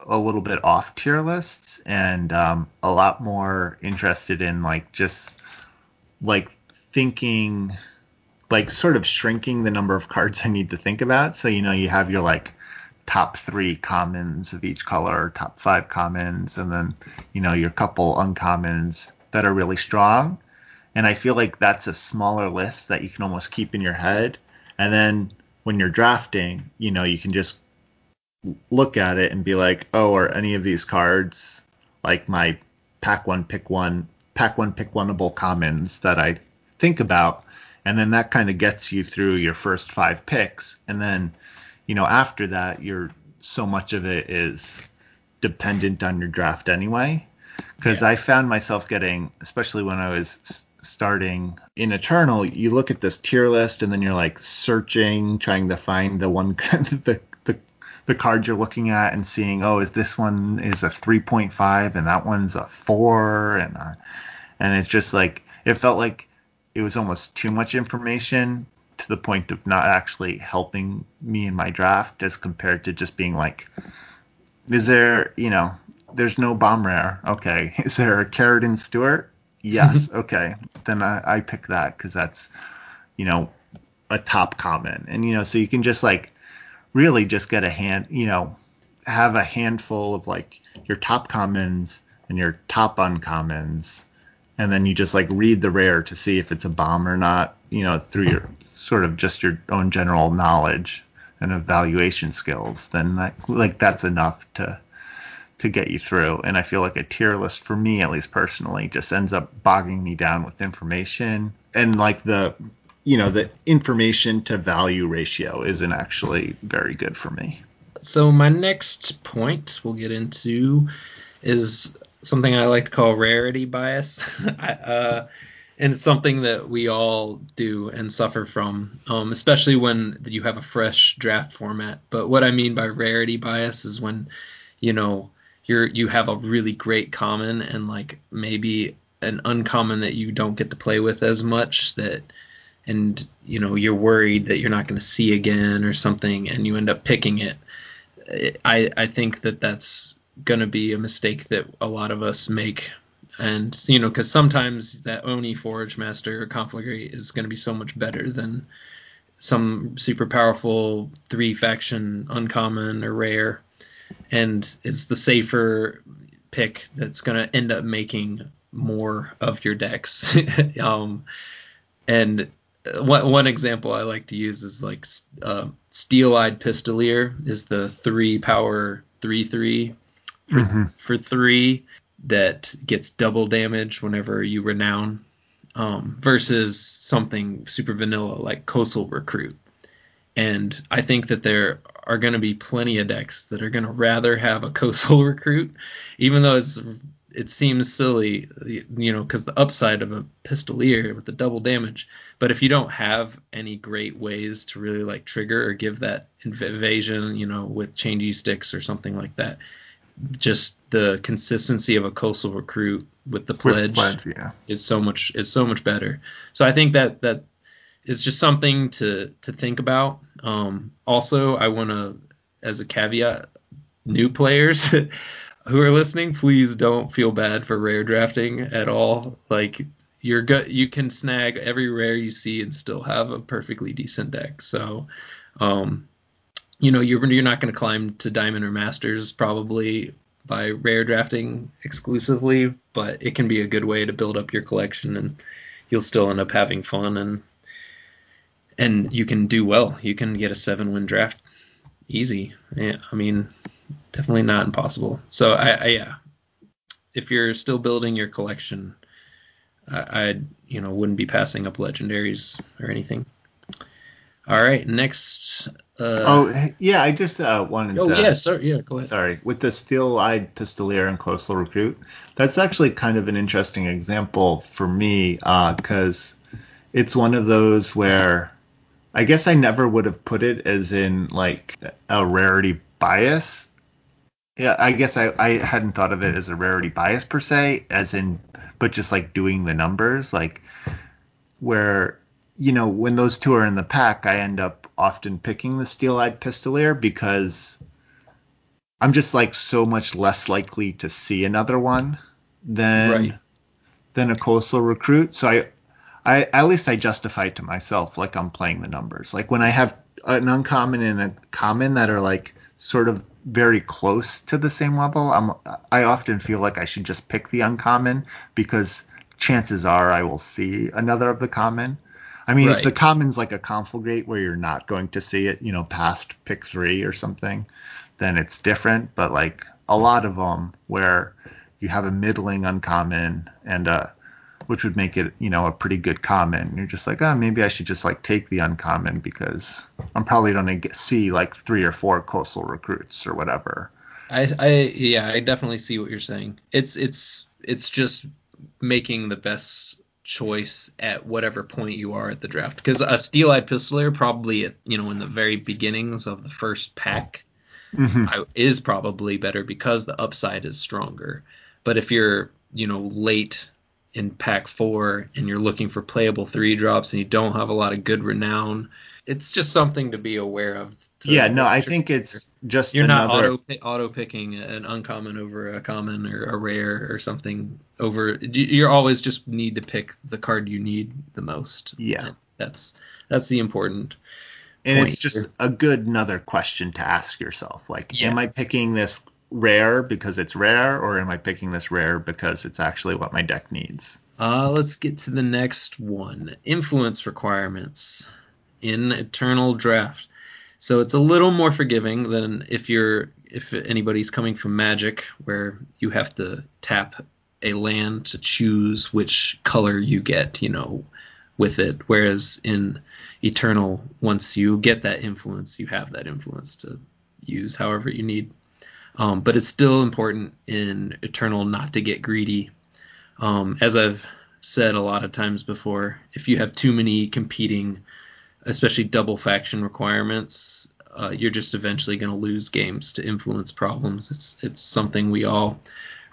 a little bit off tier lists and um, a lot more interested in like just like thinking like sort of shrinking the number of (laughs) cards I need to think about. So you know you have your like top three commons of each color, top five commons, and then you know your couple uncommons that are really strong. And I feel like that's a smaller list that you can almost keep in your head. And then when you're drafting, you know, you can just look at it and be like, oh, are any of these cards like my pack one, pick one, pack one, pick oneable commons that I think about? And then that kind of gets you through your first five picks. And then, you know, after that, you're so much of it is dependent on your draft anyway. Because yeah. I found myself getting, especially when I was starting in Eternal, you look at this tier list and then you're like searching, trying to find the one (laughs) the the the card you're looking at and seeing, oh, is this one is a 3.5 and that one's a 4 and uh, and it's just like it felt like it was almost too much information to the point of not actually helping me in my draft as compared to just being like is there, you know, there's no bomb rare. Okay. (laughs) Is there a Kerendon Stewart? Yes. (laughs) okay. Then I, I pick that because that's, you know, a top common. And, you know, so you can just like really just get a hand, you know, have a handful of like your top commons and your top uncommons. And then you just like read the rare to see if it's a bomb or not, you know, through your sort of just your own general knowledge and evaluation skills. Then that, like that's enough to to get you through. And I feel like a tier list for me, at least personally, just ends up bogging me down with information and like the you know the information to value ratio isn't actually very good for me. So my next point we'll get into is something I like to call rarity bias. (laughs) I, uh, and it's something that we all do and suffer from, um, especially when you have a fresh draft format. But what I mean by rarity bias is when, you know, you're you have a really great common and like maybe an uncommon that you don't get to play with as much that and you know you're worried that you're not going to see again or something and you end up picking it. I i think that that's going to be a mistake that a lot of us make. And you know because sometimes that oni forge master or conflagrate is going to be so much better than some super powerful three faction uncommon or rare and it's the safer pick that's going to end up making more of your decks. (laughs) um, and one, one example I like to use is like uh, Steel Eyed Pistolier is the three power three three for, mm-hmm. for three that gets double damage whenever you renown um, versus something super vanilla like Coastal Recruit. And I think that there are going to be plenty of decks that are going to rather have a (laughs) coastal recruit, even though it's it seems silly, you know, because the upside of a pistolier with the double damage. But if you don't have any great ways to really like trigger or give that invasion, you know, with changey sticks or something like that, just the consistency of a coastal recruit with the pledge, with pledge yeah. is so much is so much better. So I think that that is just something to to think about. Um, also, I want to, as a caveat, new players (laughs) who are listening, please don't feel bad for rare drafting at all. Like you're good, you can snag every rare you see and still have a perfectly decent deck. So, um, you know, you're you're not going to climb to diamond or masters probably by rare drafting exclusively, but it can be a good way to build up your collection and you'll still end up having fun and and you can do well. You can get a seven win draft easy. Yeah, I mean, definitely not impossible. So I, I yeah, if you're still building your collection, I, I you know wouldn't be passing up legendaries or anything. All right, next. Uh, oh yeah, I just uh, wanted. Oh to, yeah, sorry, yeah, go ahead. Sorry, with the steel-eyed pistolier and coastal recruit, that's actually kind of an interesting example for me because uh, it's one of those where I guess I never would have put it as in like a rarity bias. Yeah, I guess I, I hadn't thought of it as a rarity bias per se, as in, but just like doing the numbers, like where, you know, when those two are in the pack, I end up often picking the steel eyed pistolier because I'm just like so much less likely to see another one than Right. than a coastal recruit. So I, I at least I justify to myself like I'm playing the numbers. Like when I have an uncommon and a common that are like sort of very close to the same level, I'm I often feel like I should just pick the uncommon because chances are I will see another of the common. I mean, if Right. the common's like a conflagrate where you're not going to see it, you know, past pick three or something, then it's different. But like a lot of them where you have a middling uncommon and uh which would make it, you know, a pretty good common. You're just like, oh, maybe I should just like take the uncommon because I'm probably going to see like three or four coastal recruits or whatever. I, I yeah, I definitely see what you're saying. It's it's it's just making the best choice at whatever point you are at the draft. Because a steel-eyed pistolier probably at you know in the very beginnings of the first pack hmm I, is probably better because the upside is stronger. But if you're you know late in pack four and you're looking for playable three drops and you don't have a lot of good renown, it's just something to be aware of. Yeah, no, I think it's just you're not auto auto picking an uncommon over a common or a rare or something over. you- You're always just need to pick the card you need the most. Yeah. And that's that's the important. and it's just here. a good another question to ask yourself like Yeah. am i picking this rare because it's rare or am i picking this rare because it's actually what my deck needs Uh, let's get to the next one. Influence requirements in Eternal Draft. So it's a little more forgiving than if you're if anybody's coming from Magic, where you have to tap a land to choose which color you get, you know, with it. Whereas in Eternal, once you get that influence, you have that influence to use however you need. Um, but it's still important in Eternal not to get greedy um, as I've said a lot of times before, if you have too many competing, especially double faction requirements, uh, you're just eventually going to lose games to influence problems. It's it's something we all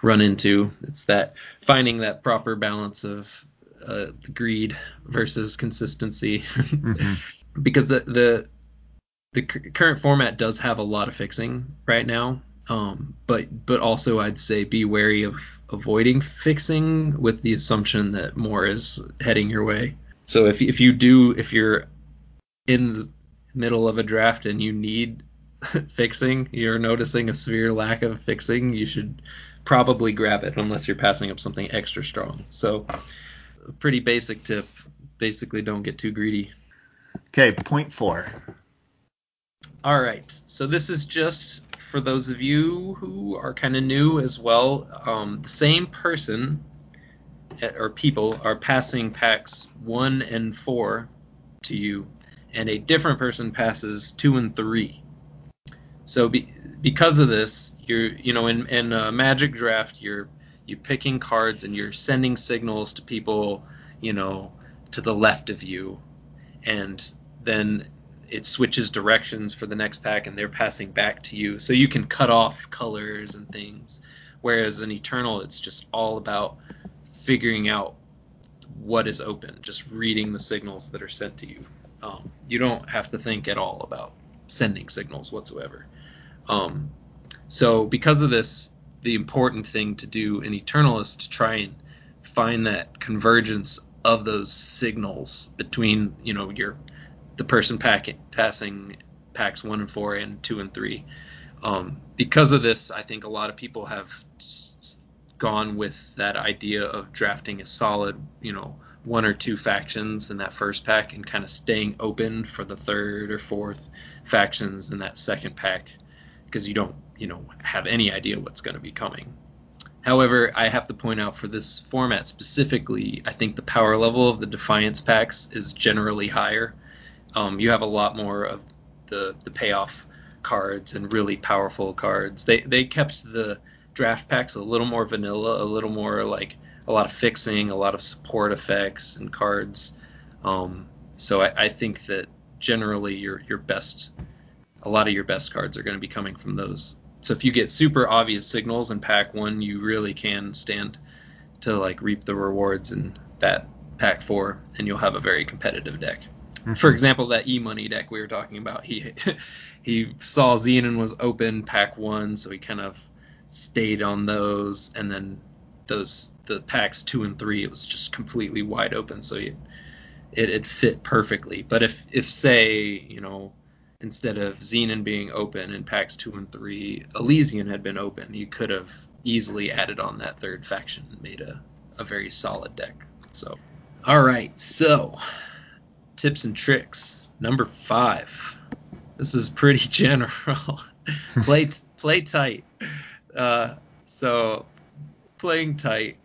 run into. It's that finding that proper balance of uh, greed versus consistency, Mhm. (laughs) because the the the current format does have a lot of fixing right now. Um, but but also I'd say be wary of avoiding fixing with the assumption that more is heading your way. So if if you do if you're in the middle of a draft and you need (laughs) fixing, you're noticing a severe lack of fixing, you should probably grab it unless you're passing up something extra strong. So pretty basic tip. Basically don't get too greedy. okay point four All right. So this is just for those of you who are kind of new as well. Um, the same person eh, or people are passing packs one and four to you, and a different person passes two and three. So be, because of this, you're you know in in a Magic draft, you're you're picking cards and you're sending signals to people, you know, to the left of you, and then it switches directions for the next pack and they're passing back to you. So you can cut off colors and things. Whereas in eternal it's just all about figuring out what is open just reading the signals that are sent to you. Um, you don't have to think at all about sending signals whatsoever. Um, so because of this the important thing to do in eternal is to try and find that convergence of those signals between you know your the person packing, passing packs one and four and two and three. Um, because of this, I think a lot of people have gone with that idea of drafting a solid, you know, one or two factions in that first pack and kind of staying open for the third or fourth factions in that second pack because you don't, you know, have any idea what's going to be coming. However, I have to point out for this format specifically, I think the power level of the Defiance packs is generally higher um, you have a lot more of the the payoff cards and really powerful cards. They they kept the draft packs a little more vanilla, a little more like a lot of fixing, a lot of support effects and cards. Um, so I, I think that generally your your best, a lot of your best cards are going to be coming from those. So if you get super obvious signals in pack one, you really can stand to like reap the rewards in that pack four, and you'll have a very competitive deck. Mm-hmm. (laughs) for example, that E Money deck we were talking about, he (laughs) he saw Xenan was open pack one, so he kind of stayed on those, and then those the packs two and three, it was just completely wide open, so he, it it fit perfectly. But if if say you know instead of Xenan being open in packs two and three, Elysian had been open, you could have easily added on that third faction and made a, a very solid deck. So, all right, so tips and tricks number five. This is pretty (laughs) general. play play tight. Uh, so playing tight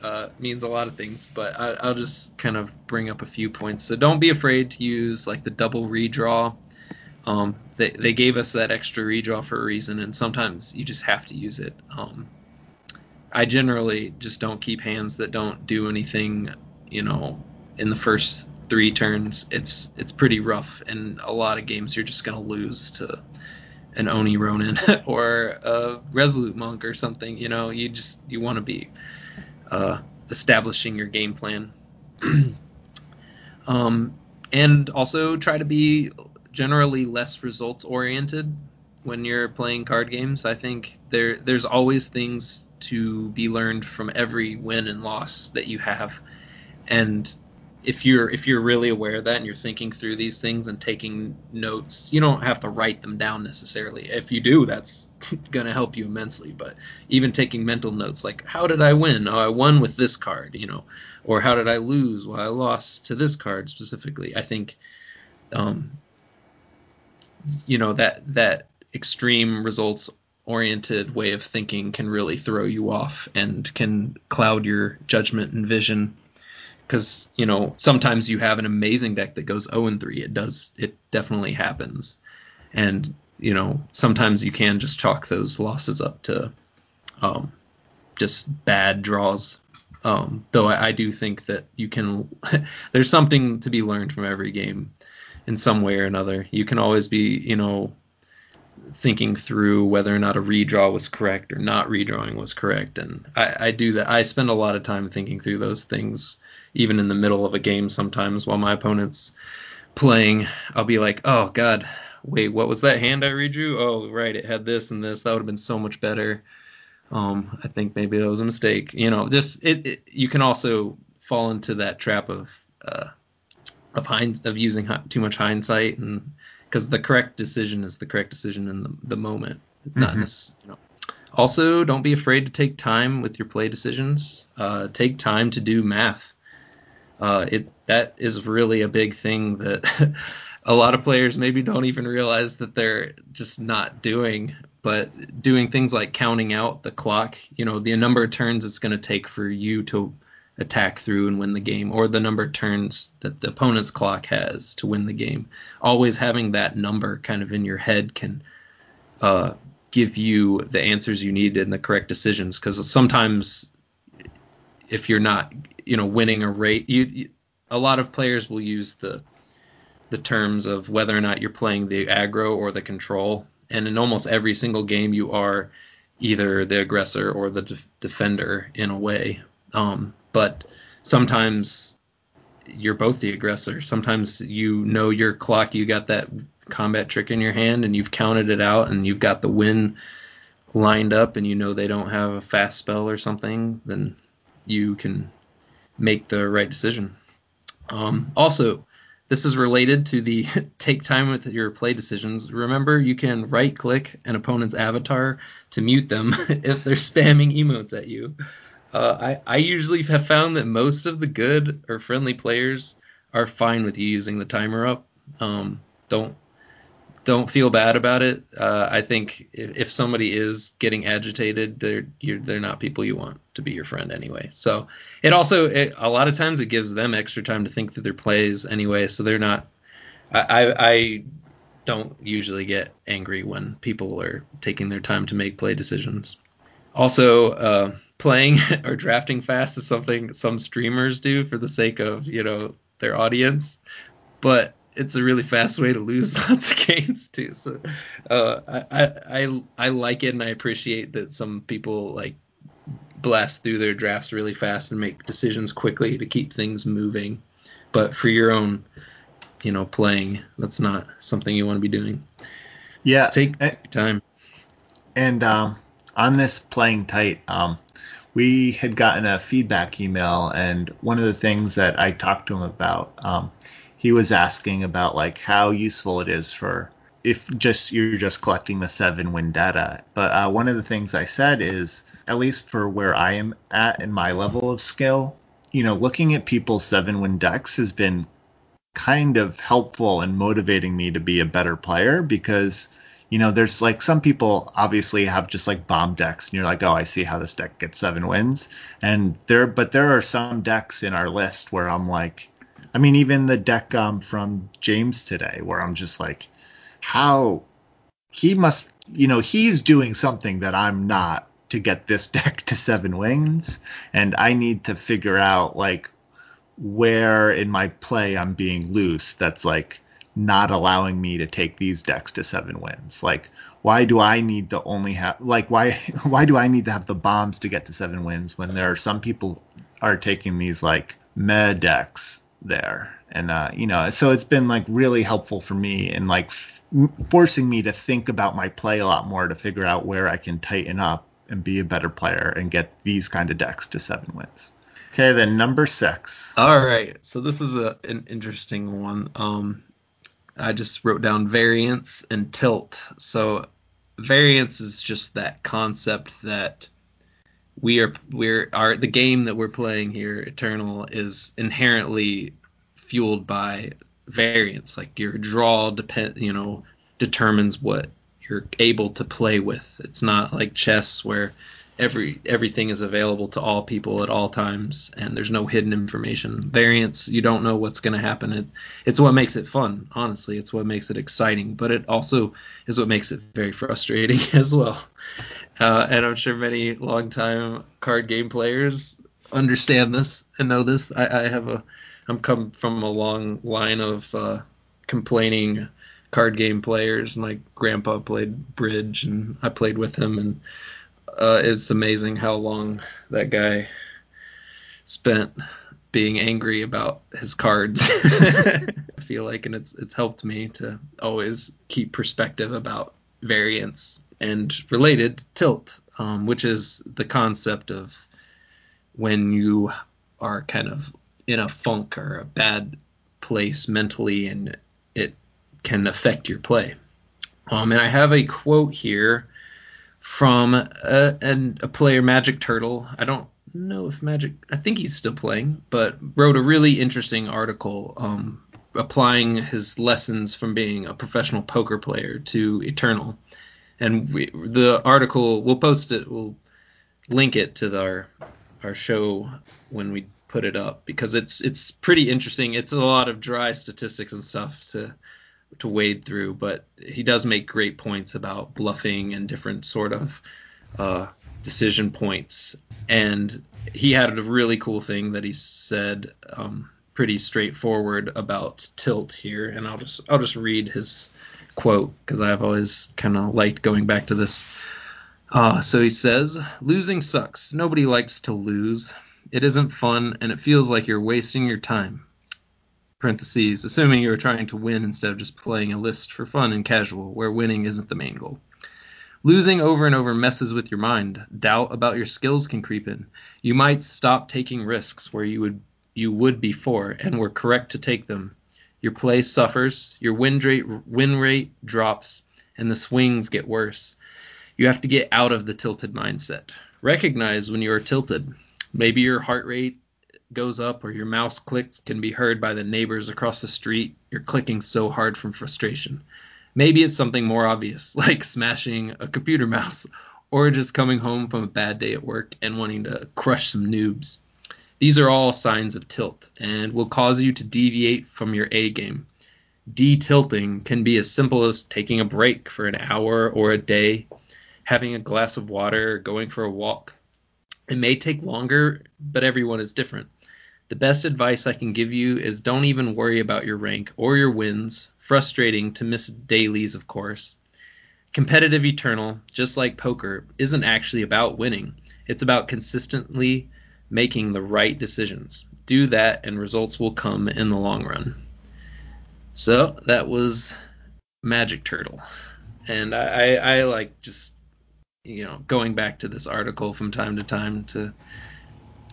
uh, means a lot of things, but I, will just kind of bring up a few points. So don't be afraid to use like the double redraw. Um, they they gave us that extra redraw for a reason, and sometimes you just have to use it. Um, I generally just don't keep hands that don't do anything, you know, in the first three turns. It's it's pretty rough, and a lot of games you're just gonna lose to an Oni Ronin (laughs) or a Resolute Monk or something. You know, you just you want to be uh, establishing your game plan. (clears throat) um, and also try to be generally less results oriented when you're playing card games. I think there there's always things to be learned from every win and loss that you have. And if you're if you're really aware of that and you're thinking through these things and taking notes, you don't have to write them down necessarily. If you do, that's (laughs) going to help you immensely. But even taking mental notes, like how did I win? Oh, I won with this card, you know, or how did I lose? Well, I lost to this card specifically. I think, um, you know that that extreme results oriented way of thinking can really throw you off and can cloud your judgment and vision because you know sometimes you have an amazing deck that goes 0 and 3 it does it definitely happens. And you know sometimes you can just chalk those losses up to um, just bad draws. Um, though I, I, do think that you can (laughs) there's something to be learned from every game in some way or another. You can always be you know thinking through whether or not a redraw was correct or not redrawing was correct. And I, I do that i spend a lot of time thinking through those things even in the middle of a game sometimes while my opponent's playing, I'll be like, oh god, wait, what was that hand I redrew? Oh right, it had this and this. That would have been so much better. Um, I think maybe that was a mistake. You know, just it, it you can also fall into that trap of uh, of hind of using too much hindsight and because the correct decision is the correct decision in the, the moment, mm-hmm. not necessarily, you know. Also, don't be afraid to take time with your play decisions. Uh, take time to do math uh, it that is really a big thing that (laughs) a lot of players maybe don't even realize that they're just not doing. But doing things like counting out the clock, you know, the number of turns it's going to take for you to attack through and win the game, or the number of turns that the opponent's clock has to win the game. Always having that number kind of in your head can uh, give you the answers you need and the correct decisions. Because sometimes, if you're not you know winning a rate. You, you, a lot of players will use the the terms of whether or not you're playing the aggro or the control, and in almost every single game you are either the aggressor or the de- defender in a way. Um, but sometimes you're both the aggressor. Sometimes you know your clock, you got that combat trick in your hand, and you've counted it out, and you've got the win lined up, and you know they don't have a fast spell or something. Then you can make the right decision. Um, also, this is related to the (laughs) take time with your play decisions. Remember, you can right click an opponent's avatar to mute them (laughs) if they're spamming emotes at you. Uh, I, I usually have found that most of the good or friendly players are fine with you using the timer up. Um, don't don't feel bad about it. Uh, I think if, if, somebody is getting agitated, they're they're not people you want to be your friend anyway. So it also it, a lot of times it gives them extra time to think through their plays anyway. So they're not. I, I, I don't usually get angry when people are taking their time to make play decisions. Also, uh, playing (laughs) or drafting fast is something some streamers do for the sake of you know their audience, but it's a really fast way to lose (laughs) lots of games too. So uh, I, I I like it and I appreciate that some people like blast through their drafts really fast and make decisions quickly to keep things moving. But for your own you know, playing. That's not something you want to be doing. Yeah, Take and, time. and um, on this playing tight, um, we had gotten a feedback email, and one of the things that I talked to him about, um, he was asking about like how useful it is for if just you're just collecting the seven win data. But uh, one of the things I said is, at least for where I am at in my level of skill, you know, looking at people's seven win decks has been kind of helpful and motivating me to be a better player because you know there's like some people obviously have just like bomb decks and you're like oh i see how this deck gets seven wins and there but there are some decks in our list where i'm like i mean even the deck um, from james today where i'm just like how he must you know he's doing something that i'm not to get this (laughs) deck to seven wins and i need to figure out like where in my play I'm being loose that's like not allowing me to take these decks to seven wins. Like, why do I need to only have like why (laughs) why do I need to have the bombs to get to seven wins when there are some people are taking these like meh decks there and uh you know so it's been like really helpful for me and like f- forcing me to think about my play a lot more to figure out where I can tighten up and be a better player and get these kind of decks to seven wins. Okay, then number six. All right. So this is a an interesting one. Um, I just wrote down variance and tilt. So variance is just that concept that we are we're our the game that we're playing here, Eternal, is inherently fueled by variance. Like your draw depend you know determines what you're able to play with. It's not like chess where every everything is available to all people at all times and there's no hidden information variance you don't know what's going to happen it, it's what makes it fun honestly it's what makes it exciting but it also is what makes it very frustrating (laughs) as well uh, and i'm sure many long-time card game players understand this and know this. I, I have a i'm come from a long line of uh, complaining card game players. My grandpa played bridge and i played with him. And uh, it's amazing how long that guy spent being angry about his cards. (laughs) I feel like, and it's it's helped me to always keep perspective about variance and related tilt, um, which is the concept of when you are kind of in a funk or a bad place mentally, and it can affect your play. Um, and I have a quote here from a, a player, Magic Turtle. I don't know if Magic, I think he's still playing, but wrote a really interesting article um, applying his lessons from being a professional poker player to Eternal. And we, the article, we'll post it, we'll link it to our our show when we put it up because it's it's pretty interesting. It's a lot of dry statistics and stuff to to wade through, but he does make great points about bluffing and different sort of uh, decision points. And he had a really cool thing that he said, um, pretty straightforward about tilt here. And I'll just I'll just read his quote because I've always kind of liked going back to this. Uh, so he says, "Losing sucks. Nobody likes to lose. It isn't fun, and it feels like you're wasting your time parentheses, assuming you're trying to win instead of just playing a list for fun and casual, where winning isn't the main goal. Losing over and over messes with your mind. Doubt about your skills can creep in. You might stop taking risks where you would you would before and were correct to take them. Your play suffers, your win rate win rate drops, and the swings get worse. You have to get out of the tilted mindset. Recognize when you are tilted. Maybe your heart rate goes up or your mouse clicks can be heard by the neighbors across the street. You're clicking so hard from frustration. Maybe it's something more obvious, (laughs) like smashing a computer mouse, or just coming home from a bad day at work and wanting to crush some noobs. These are all signs of tilt and will cause you to deviate from your A game. De-tilting can be as simple as taking a break for an hour or a day, having a glass of water, going for a walk. It may take longer, but everyone is different. The best advice I can give you is don't even worry about your rank or your wins. Frustrating to miss dailies, of course. Competitive Eternal, just like poker, isn't actually about winning. It's about consistently making the right decisions. Do that, and results will come in the long run. So that was Magic Turtle, and I, I, I like just you know going back to this article from time to time to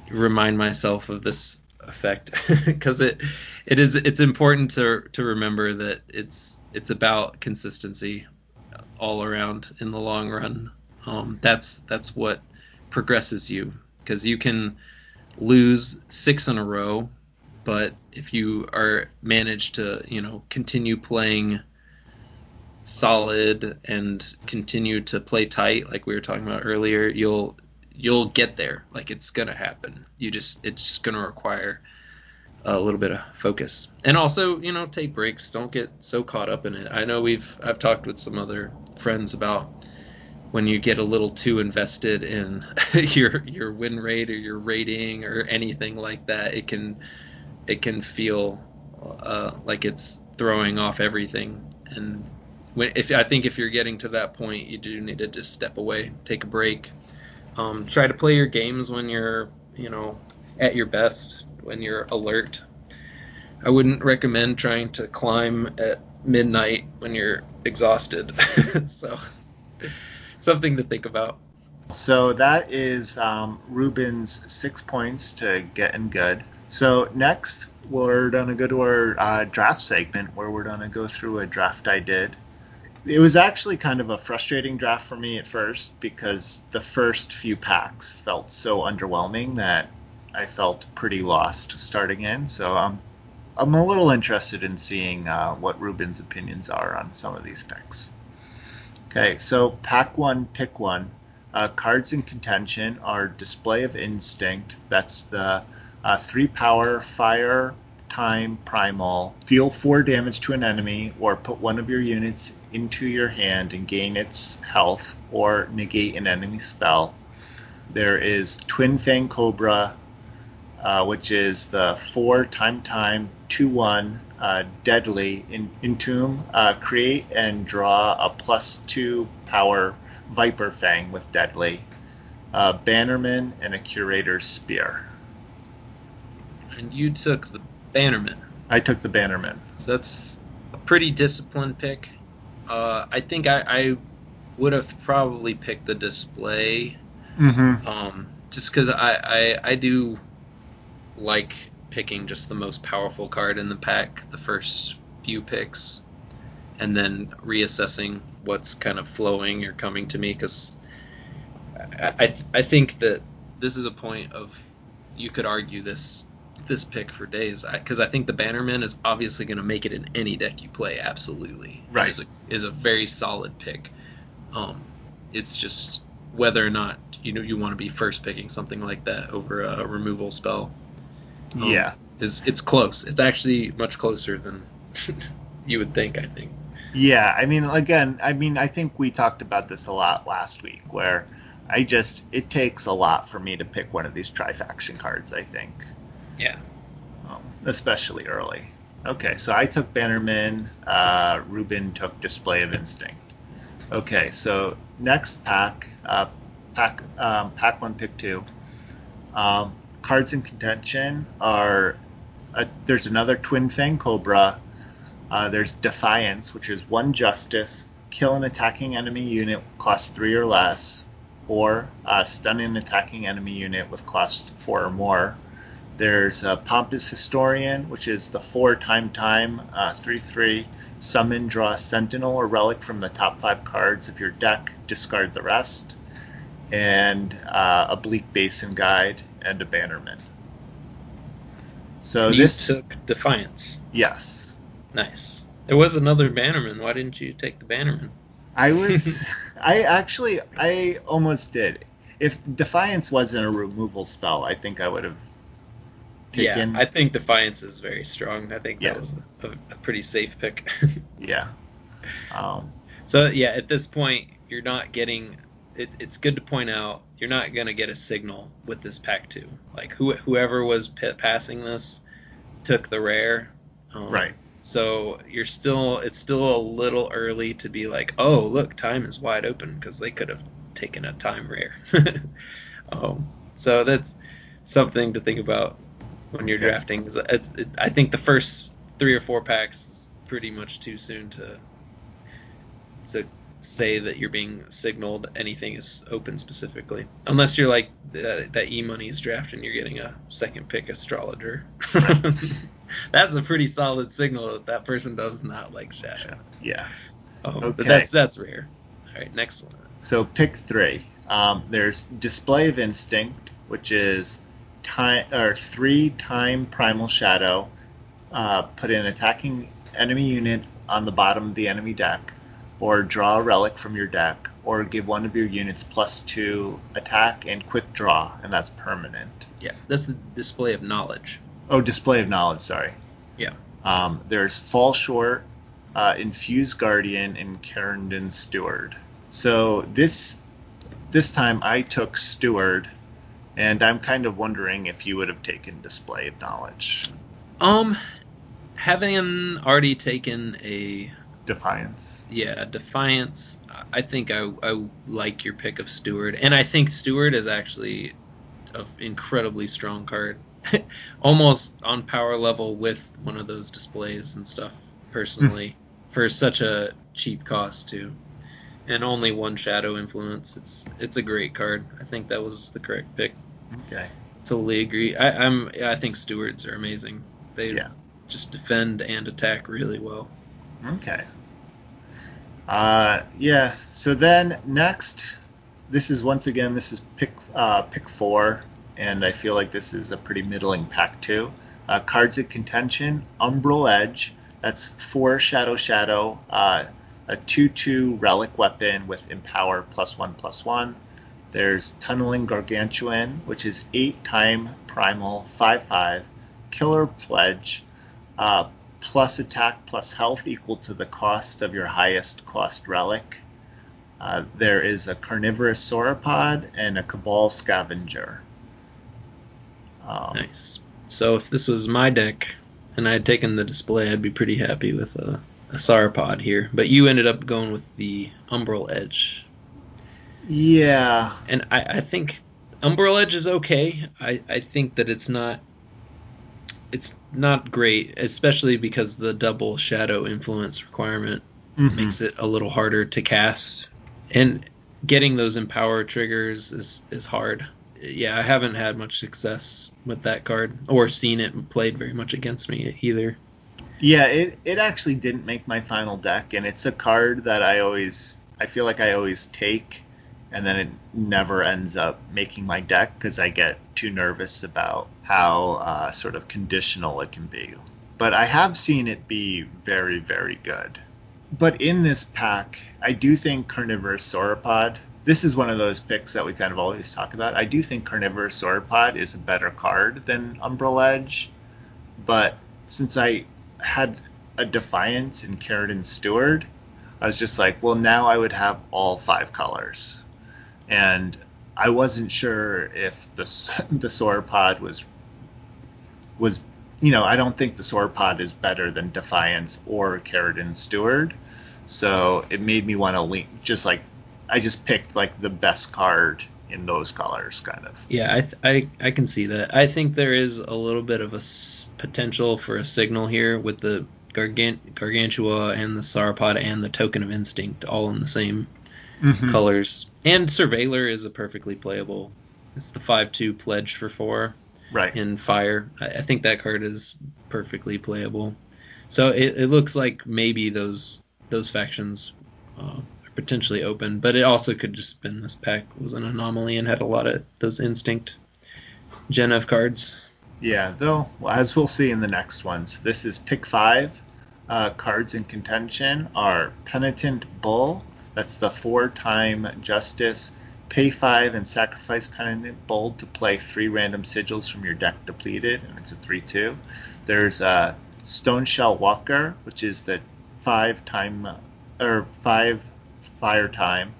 remind myself of this effect (laughs) because it it is it's important to to remember that it's it's about consistency all around in the long run. Um, that's that's what progresses you because you can lose six in a row, but if you are managed to you know continue playing solid and continue to play tight like we were talking about earlier, you'll you'll get there. Like it's gonna happen. You just it's just gonna require a little bit of focus and also you know take breaks don't get so caught up in it i know we've i've talked with some other friends about when you get a little too invested in (laughs) your your win rate or your rating or anything like that it can it can feel uh, like it's throwing off everything and when, if i think if you're getting to that point you do need to just step away take a break um, try to play your games when you're you know at your best when you're alert. I wouldn't recommend trying to climb at midnight when you're exhausted. (laughs) so, something to think about. So that is um, Ruben's six points to getting good. So next, we're gonna go to our uh, draft segment where we're gonna go through a draft I did. It was actually kind of a frustrating draft for me at first because the first few packs felt so underwhelming that I felt pretty lost starting in. So um, I'm a little interested in seeing uh, what Ruben's opinions are on some of these picks. Okay, so pack one, pick one. Uh, cards in contention are Display of Instinct. That's the uh, three power fire time primal. Deal four damage to an enemy, or put one of your units into your hand and gain its health, or negate an enemy spell. There is Twin Fang Cobra, uh, which is the four time time two one uh, deadly in Entomb. Uh, create and draw a plus two power Viper Fang with deadly, uh, Bannerman, and a Curator's Spear. And you took the Bannerman. I took the Bannerman. So that's a pretty disciplined pick. Uh, I think I, I would have probably picked the display. Mm-hmm. Um, just because I, I, I do like picking just the most powerful card in the pack the first few picks and then reassessing what's kind of flowing or coming to me because I, I, I think that this is a point of you could argue this this pick for days. Because I, I, think the Bannerman is obviously going to make it in any deck you play absolutely. Right. Is a, is a very solid pick. Um, it's just whether or not you know you want to be first picking something like that over a removal spell um, yeah, is it's close. It's actually much closer than you would think. I think. Yeah, I mean, again, I mean, I think we talked about this a lot last week, where I just it takes a lot for me to pick one of these trifaction cards. I think. Yeah. Um, especially early. Okay, so I took Bannerman. Uh, Ruben took Display of Instinct. Okay, so next pack, uh, pack um, pack one, pick two. Um, cards in contention are there's another Twin Fang Cobra. Uh, there's Defiance, which is one justice, kill an attacking enemy unit cost three or less, or uh, stun an attacking enemy unit with cost four or more. There's a Pompous Historian, which is the four time time uh, three three summon, draw a Sentinel or Relic from the top five cards of your deck, discard the rest, and uh, a Bleak Basin Guide and a Bannerman. So you this took Defiance. Yes. Nice. There was another Bannerman. Why didn't you take the Bannerman? I was. (laughs) I actually. I almost did. If Defiance wasn't a removal spell, I think I would have taken. Yeah, I think Defiance is very strong. I think yeah. that was a, a, pretty safe pick. (laughs) yeah. Um, so yeah, at this point, you're not getting it, it's good to point out you're not going to get a signal with this pack two. Like who, whoever was p- passing this took the rare, um, right? So you're still it's still a little early to be like, oh look, time is wide open because they could have taken a time rare. (laughs) um, so that's something to think about when you're okay. drafting. It's, it, I think the first three or four packs is pretty much too soon to to say that you're being signaled anything is open specifically, unless you're like uh, that E money is draft and you're getting a second pick astrologer. (laughs) that's a pretty solid signal that that person does not like shadow. Yeah. Um, Okay. But that's that's rare. All right, next one. So pick three. Um, there's Display of Instinct, which is time or three time Primal Shadow. Uh, put an attacking enemy unit on the bottom of the enemy deck, or draw a relic from your deck, or give one of your units plus two attack and quick draw, and that's permanent. Yeah, that's the display of knowledge. Oh, Display of Knowledge. Sorry. Yeah. Um, there's Fall Short, uh, Infused Guardian, and Kerendon Steward. So this this time I took Steward, and I'm kind of wondering if you would have taken Display of Knowledge. Um, having already taken a Defiance. yeah defiance, I think I I like your pick of Steward, and I think Steward is actually an incredibly strong card, (laughs) almost on power level with one of those displays and stuff. Personally, hmm. for such a cheap cost too, and only one shadow influence, it's it's a great card. I think that was the correct pick. Okay. Totally agree. I, I'm. I think stewards are amazing. They Yeah. just defend and attack really well. Okay. Uh, yeah. So then next, this is once again this is pick uh, pick four, and I feel like this is a pretty middling pack too. Uh, cards of contention: Umbral Edge. That's four Shadow Shadow. Uh, a two-two relic weapon with empower plus one plus one. There's Tunneling Gargantuan, which is eight time primal five five killer pledge. Uh, plus attack plus health equal to the cost of your highest cost relic. Uh, there is a carnivorous sauropod and a cabal scavenger. Um, Nice. So if this was my deck and I had taken the display, I'd be pretty happy with a, a sauropod here. But you ended up going with the umbral edge, Yeah, and I, I think umbral edge is okay. I, I think that it's not. It's not great, especially because the double shadow influence requirement mhm. makes it a little harder to cast and getting those empower triggers is is hard yeah i haven't had much success with that card or seen it played very much against me either yeah. It it actually didn't make my final deck, and it's a card that I always I feel like I always take, and then it never ends up making my deck because I get too nervous about how uh, sort of conditional it can be. But I have seen it be very very good. But in this pack, I do think Carnivorous Sauropod. This is one of those picks that we kind of always talk about. I do think Carnivorous Sauropod is a better card than Umbral Edge, but since I had a Defiance and Kerendon Steward, I was just like, well, now I would have all five colors, and I wasn't sure if the (laughs) the Sauropod was was you know I don't think the Sauropod is better than Defiance or Kerendon Steward, so it made me want to lean just like I just picked like the best card in those colors, kind of. yeah I, th- I i can see that i think there is a little bit of a s- potential for a signal here with the Gargant- gargantua and the sauropod and the token of instinct all in the same Mhm. colors and surveillor is a perfectly playable it's the 5-2 pledge for four Right. in fire. I, I think that card is perfectly playable. So it, it looks like maybe those those factions uh, are potentially open, but it also could just been this pack was an anomaly and had a lot of those instinct Jennev cards. Yeah, though, well, as we'll see in the next ones, this is pick five. Uh, cards in contention are Penitent Bull, that's the four time Justice. Pay five and sacrifice Penitent Bold to play three random sigils from your deck depleted, and it's a 3 2. There's uh, Stone Shell Walker, which is the five time, or five fire time,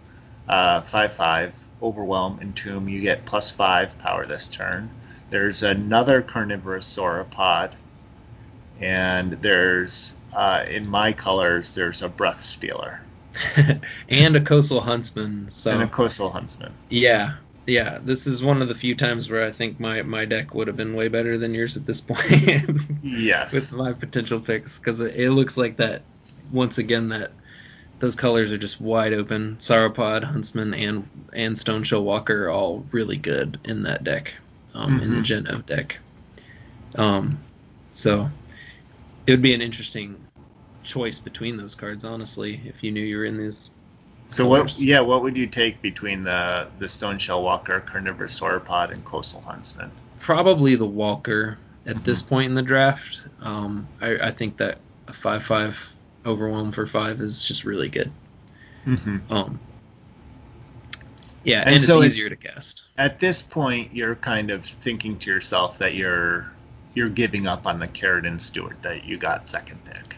uh, five five, Overwhelm, Entomb. You get plus five power this turn. There's another carnivorous sauropod, and there's uh, in my colors there's a breath stealer (laughs) and a coastal huntsman. So and a coastal huntsman. yeah, yeah, this is one of the few times where I think my, my deck would have been way better than yours at this (laughs) point. yes. With my potential picks, because it, it, looks like that. Once again, that those colors are just wide open. Sauropod, Huntsman, and and Stoneshell Walker are all really good in that deck, um, mm-hmm. in the mm-hmm. Deck. Um, so it would be an interesting choice between those cards, honestly, if you knew you were in these so what? Yeah, what would you take between the the Stone Shell Walker, Carnivorous Sauropod, and Coastal Huntsman? Probably the Walker at mm-hmm. this point in the draft. Um, I, I, think that a five five overwhelm for five is just really good. Mm-hmm. Um, yeah, and, and so it's easier to cast. At this point, you're kind of thinking to yourself that you're you're giving up on the Kerendon Steward that you got second pick.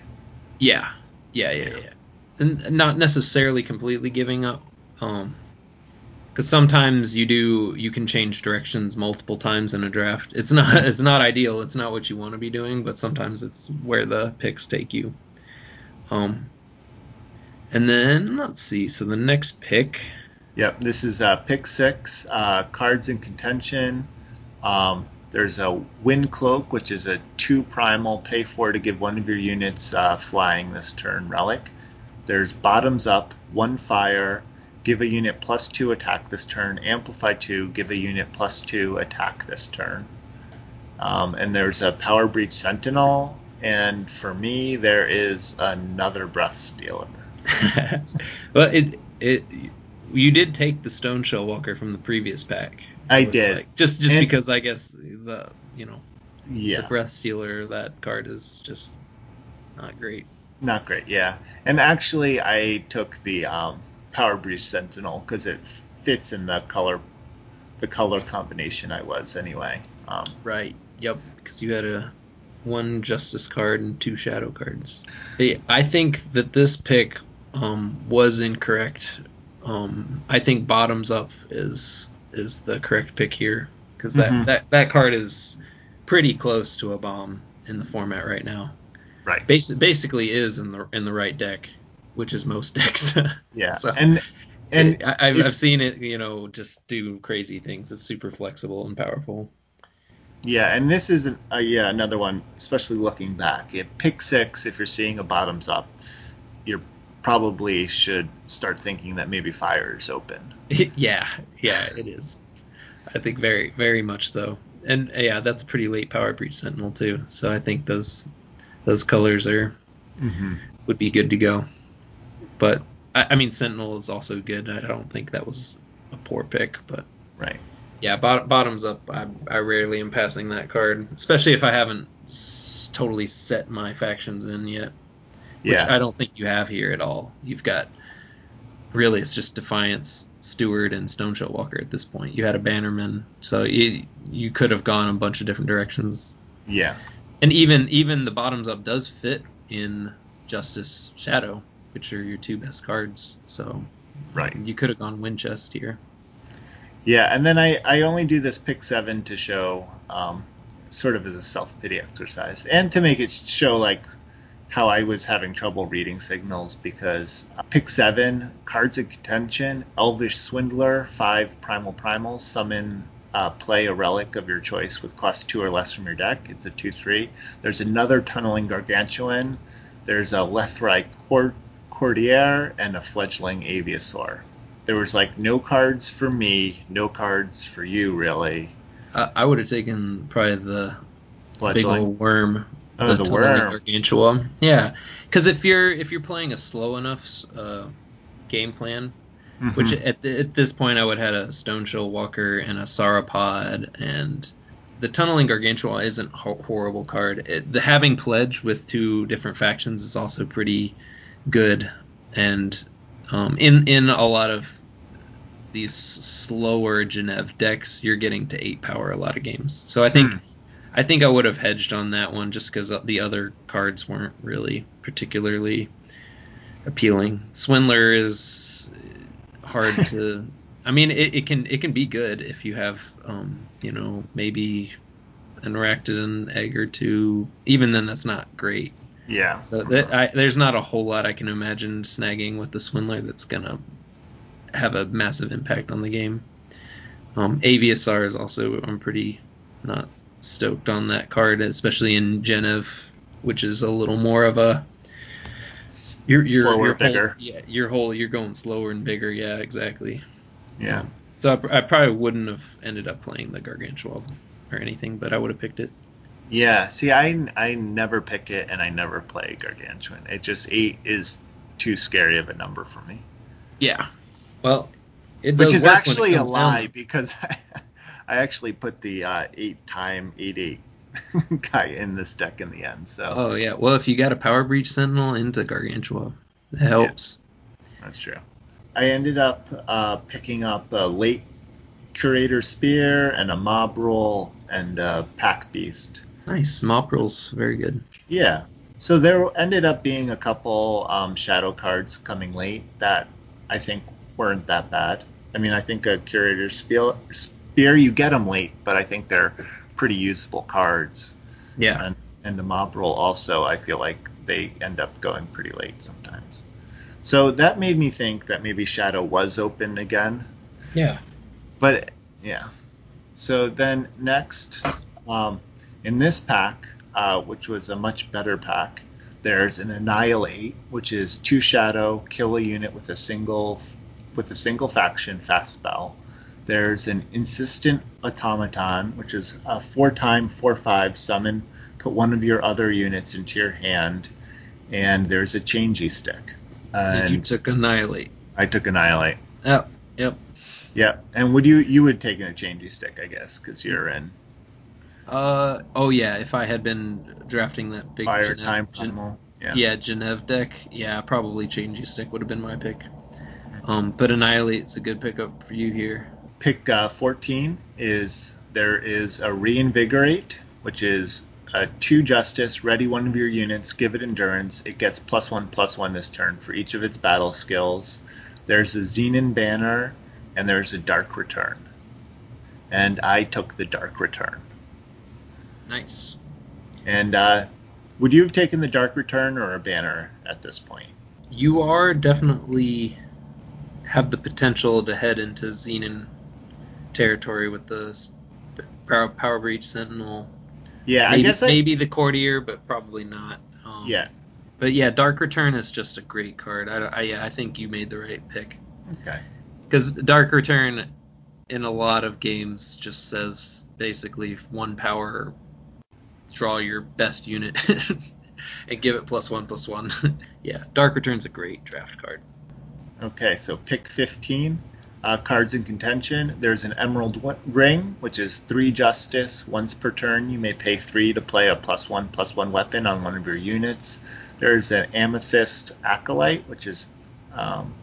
Yeah, yeah, yeah, yeah. and not necessarily completely giving up um because sometimes you do you can change directions multiple times in a draft. It's not (laughs) it's not ideal. It's not what you want to be doing but sometimes it's where the picks take you. Um and then let's see so the next pick. Yep this is uh pick six uh cards in contention. Um there's a wind cloak which is a two primal pay for to give one of your units uh, flying this turn relic there's bottoms up, one fire, give a unit plus two attack this turn, amplify two, give a unit plus two attack this turn. Um, and there's a power breach sentinel, and for me there is another breath stealer. (laughs) well, it it you did take the Stone Shell Walker from the previous pack. I did, like, just just and, because I guess the you know yeah the breath stealer that card is just not great. Not great, yeah. And actually, I took the um, Power Breach Sentinel because it fits in the color, the color combination I was anyway. Um, right. Yep. Because you had a one Justice card and two Shadow cards. I think that this pick um, was incorrect. Um, I think bottoms up is is the correct pick here because that, mm-hmm. that that card is pretty close to a bomb in the format right now. Right. Basi- basically is in the in the right deck, which is most (laughs) decks. yeah. so, and and it, I, have I've seen it, you know, just do crazy things. It's super flexible and powerful. Yeah, and this is uh, yeah another one, especially looking back. At pick six, if you're seeing a bottoms up, you probably should start thinking that maybe fire is open. (laughs) yeah, yeah, it is. I think very, very much so. And yeah, that's a pretty late power breach sentinel too. So I think those those colors are mm-hmm. would be good to go. But I, I, mean, Sentinel is also good. I don't think that was a poor pick, but right. Yeah, bot- bottoms up. I, I rarely am passing that card, especially if I haven't s- totally set my factions in yet. Which yeah. I don't think you have here at all. You've got really it's just Defiance, Steward, and Stoneshell Walker at this point. You had a Bannerman, so you you could have gone a bunch of different directions. Yeah and even even the bottoms up does fit in Justice Shadow, which are your two best cards. So right, you could have gone Winchest here. Yeah, and then I I only do this pick seven to show um, sort of as a self pity exercise and to make it show like how I was having trouble reading signals because uh, pick seven cards of contention, Elvish Swindler, five primal primals, summon uh, play a relic of your choice with cost two or less from your deck. It's a 2 3. There's another Tunneling Gargantuan. There's a Cord- Courtier and a Fledgling Aviasaur. There was like no cards for me, no cards for you, really. Uh, I would have taken probably the Fledgling. big old worm. Oh, the, the worm. Gargantua. Yeah, because if you're if you're playing a slow enough uh, game plan, Mm-hmm. Which at, the, at this point I would have had a Stoneshell Walker and a Sauropod and the Tunneling Gargantua isn't a horrible card. It, the having pledge with two different factions is also pretty good, and um, in in a lot of these slower Jennev decks, you're getting to eight power a lot of games. So I think mm. I think I would have hedged on that one just because the other cards weren't really particularly appealing. Swindler is hard to. (laughs) I mean, it, it can it can be good if you have, um, you know, maybe an Arachnid egg or two. Even then, that's not great. Yeah. So that, I, there's not a whole lot I can imagine snagging with the Swindler that's gonna have a massive impact on the game. Um, Aviasaur is also I'm pretty not stoked on that card, especially in Jennev, which is a little more of a you're, you're, Slower, you're bigger. Whole, yeah, your whole you're going slower and bigger. Yeah, exactly. Yeah. So I, I probably wouldn't have ended up playing the Gargantua or anything, but I would have picked it. Yeah. See, I I never pick it, and I never play Gargantuan. It just eight is too scary of a number for me. Yeah. Well, it Which is work when it actually a lie down. because (laughs) I, I actually put the uh, eight time eight eight (laughs) guy in this deck in the end. So Oh yeah. Well, if you got a Power Breach Sentinel into Gargantua, that helps. that's true. I ended up uh, picking up a late Curator Spear and a Mob Rule and a Pack Beast. Nice. Mob Rule's very good. Yeah. So there ended up being a couple um, shadow cards coming late that I think weren't that bad. I mean, I think a Curator Spear, Spear you get them late, but I think they're pretty usable cards. Yeah. And, and the Mob Rule also, I feel like they end up going pretty late sometimes. So that made me think that maybe Shadow was open again. Yeah. But yeah. So then next, um, in this pack, uh, which was a much better pack, there's an Annihilate, which is two Shadow, kill a unit with a single with a single faction fast spell. There's an Insistent Automaton, which is a four time four five summon. Put one of your other units into your hand, and there's a Changey Stick. And you took Annihilate. I took Annihilate. Oh, yep. Yeah, and would you you would take a changey stick, I guess, because you're in Uh oh yeah. If I had been drafting that big fire Jennev- time Gen-. Yeah. yeah Jennev deck, yeah, probably Changey Stick would have been my pick. Um, but Annihilate's a good pickup for you here. Pick uh, 14 is there is a reinvigorate, which is a two justice. Ready one of your units, give it endurance. It gets plus one plus one this turn for each of its battle skills. There's a Xenan banner, and there's a dark return. And I took the dark return. Nice. And uh, would you have taken the dark return or a banner at this point? You are definitely have the potential to head into Xenan territory with the Power, Power Breach Sentinel. Yeah, maybe, I guess I, maybe the Courtier, but probably not. Um, yeah. But yeah, Dark Return is just a great card. I, I, yeah, I think you made the right pick. Okay. Because Dark Return in a lot of games just says basically one power, draw your best unit, (laughs) and give it plus one plus one. (laughs) yeah, Dark Return's a great draft card. Okay, so pick 15. Uh, cards in contention. There's an Emerald Ring, which is three justice. Once per turn, you may pay three to play a plus one plus one weapon on one of your units. There's an Amethyst Acolyte, which is um,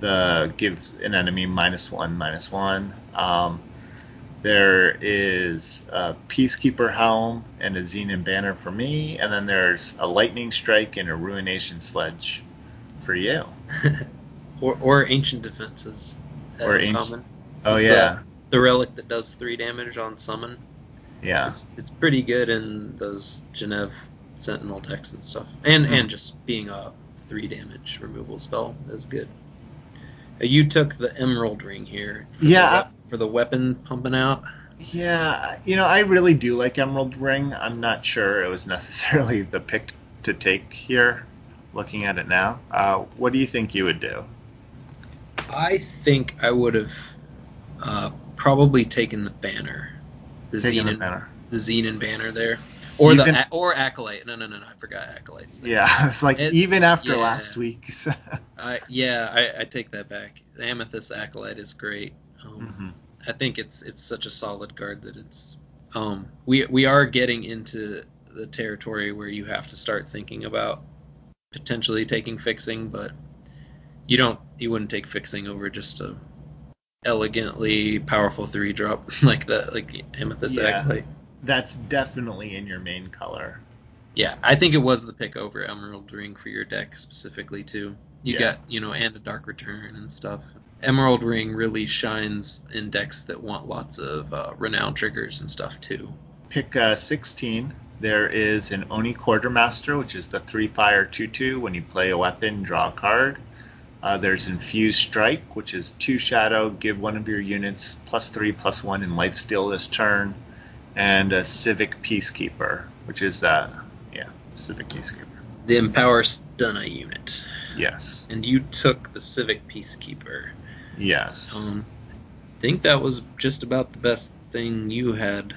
the gives an enemy minus one minus one. Um, there is a Peacekeeper Helm and a Xenan Banner for me, and then there's a Lightning Strike and a Ruination Sledge for you. (laughs) or, or Ancient Defenses. uh, Or Ancient- common. Oh It's yeah, The relic that does three damage on summon. yeah. It's, it's pretty good in those Jennev Sentinel decks and stuff. And Hmm. and just being a three damage removal spell is good. Uh, You took the Emerald Ring here. For Yeah, The for the weapon pumping out. Yeah, you know, I really do like Emerald Ring. I'm not sure it was (laughs) necessarily the pick to take here, looking at it now. Uh, what do you think you would do? I think I would have uh, probably taken the banner. The the banner. the Xenan banner there. Or Even- the or Acolyte. No, no, no, no. I forgot Acolytes. there. Yeah, (laughs) it's like It's- even after yeah. last week. I yeah, I, I take that back. The Amethyst Acolyte is great. Um, Mhm. I think it's it's such a solid card that it's um we we are getting into the territory where you have to start thinking about potentially taking fixing, but you don't you wouldn't take fixing over just a elegantly powerful three drop (laughs) like that like Amethyst Yeah. Acolyte. That's definitely in your main color. Yeah, I think it was the pick over Emerald Ring for your deck specifically too. You Yeah. got you know and a Dark Return and stuff. Emerald Ring really shines in decks that want lots of uh, renown triggers and stuff too. Pick uh, 16. There is an Oni Quartermaster, which is the 3 fire 2 2. When you play a weapon, draw a card. Uh, there's Infused Strike, which is two shadow, give one of your units plus three, plus one in lifesteal this turn, and a Civic Peacekeeper, which is uh, yeah, Civic Peacekeeper. The Empower Stunna unit. Yes. And you took the Civic Peacekeeper. Yes. Um, I think that was just about the best thing you had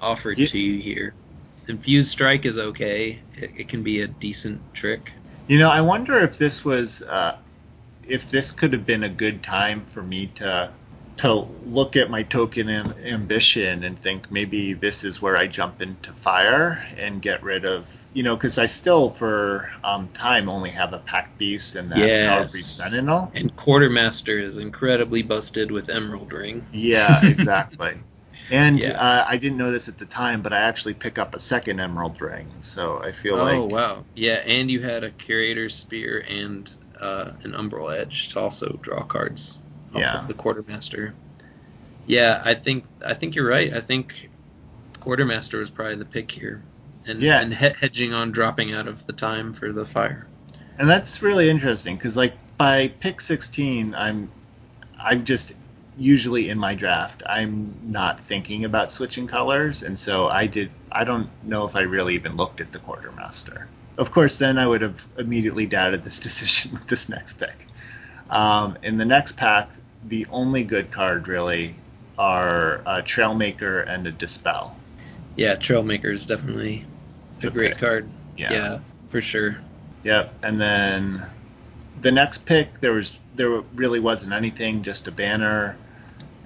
offered Ye- to you here. Infused Strike is okay. It, it can be a decent trick. You know, I wonder if this was uh, if this could have been a good time for me to to look at my token am- ambition and think maybe this is where I jump into fire and get rid of you know because I still for um, time only have a pack beast and that power Yes. sentinel. And Quartermaster is incredibly busted with Emerald Ring. Yeah, exactly. (laughs) And Yeah. uh, I didn't know this at the time, but I actually pick up a second emerald ring, so I feel oh like oh wow! Yeah, and you had a Curator's Spear and uh, an Umbral Edge to also draw cards. off Yeah. of the Quartermaster. Yeah, I think I think you're right. I think Quartermaster was probably the pick here, and Yeah. and he- hedging on dropping out of the time for the fire. And that's really interesting because, like, by pick 16, I'm, I'm just usually in my draft. I'm not thinking about switching colors, and so I did. I don't know if I really even looked at the quartermaster. Of course, then I would have immediately doubted this (laughs) decision with this next pick. Um, in the next pack, the only good card really are a Trailmaker and a Dispel. Yeah, Trailmaker is definitely a Okay. great card. Yeah. yeah, for sure. Yep. And then the next pick, there was there really wasn't anything, just a banner.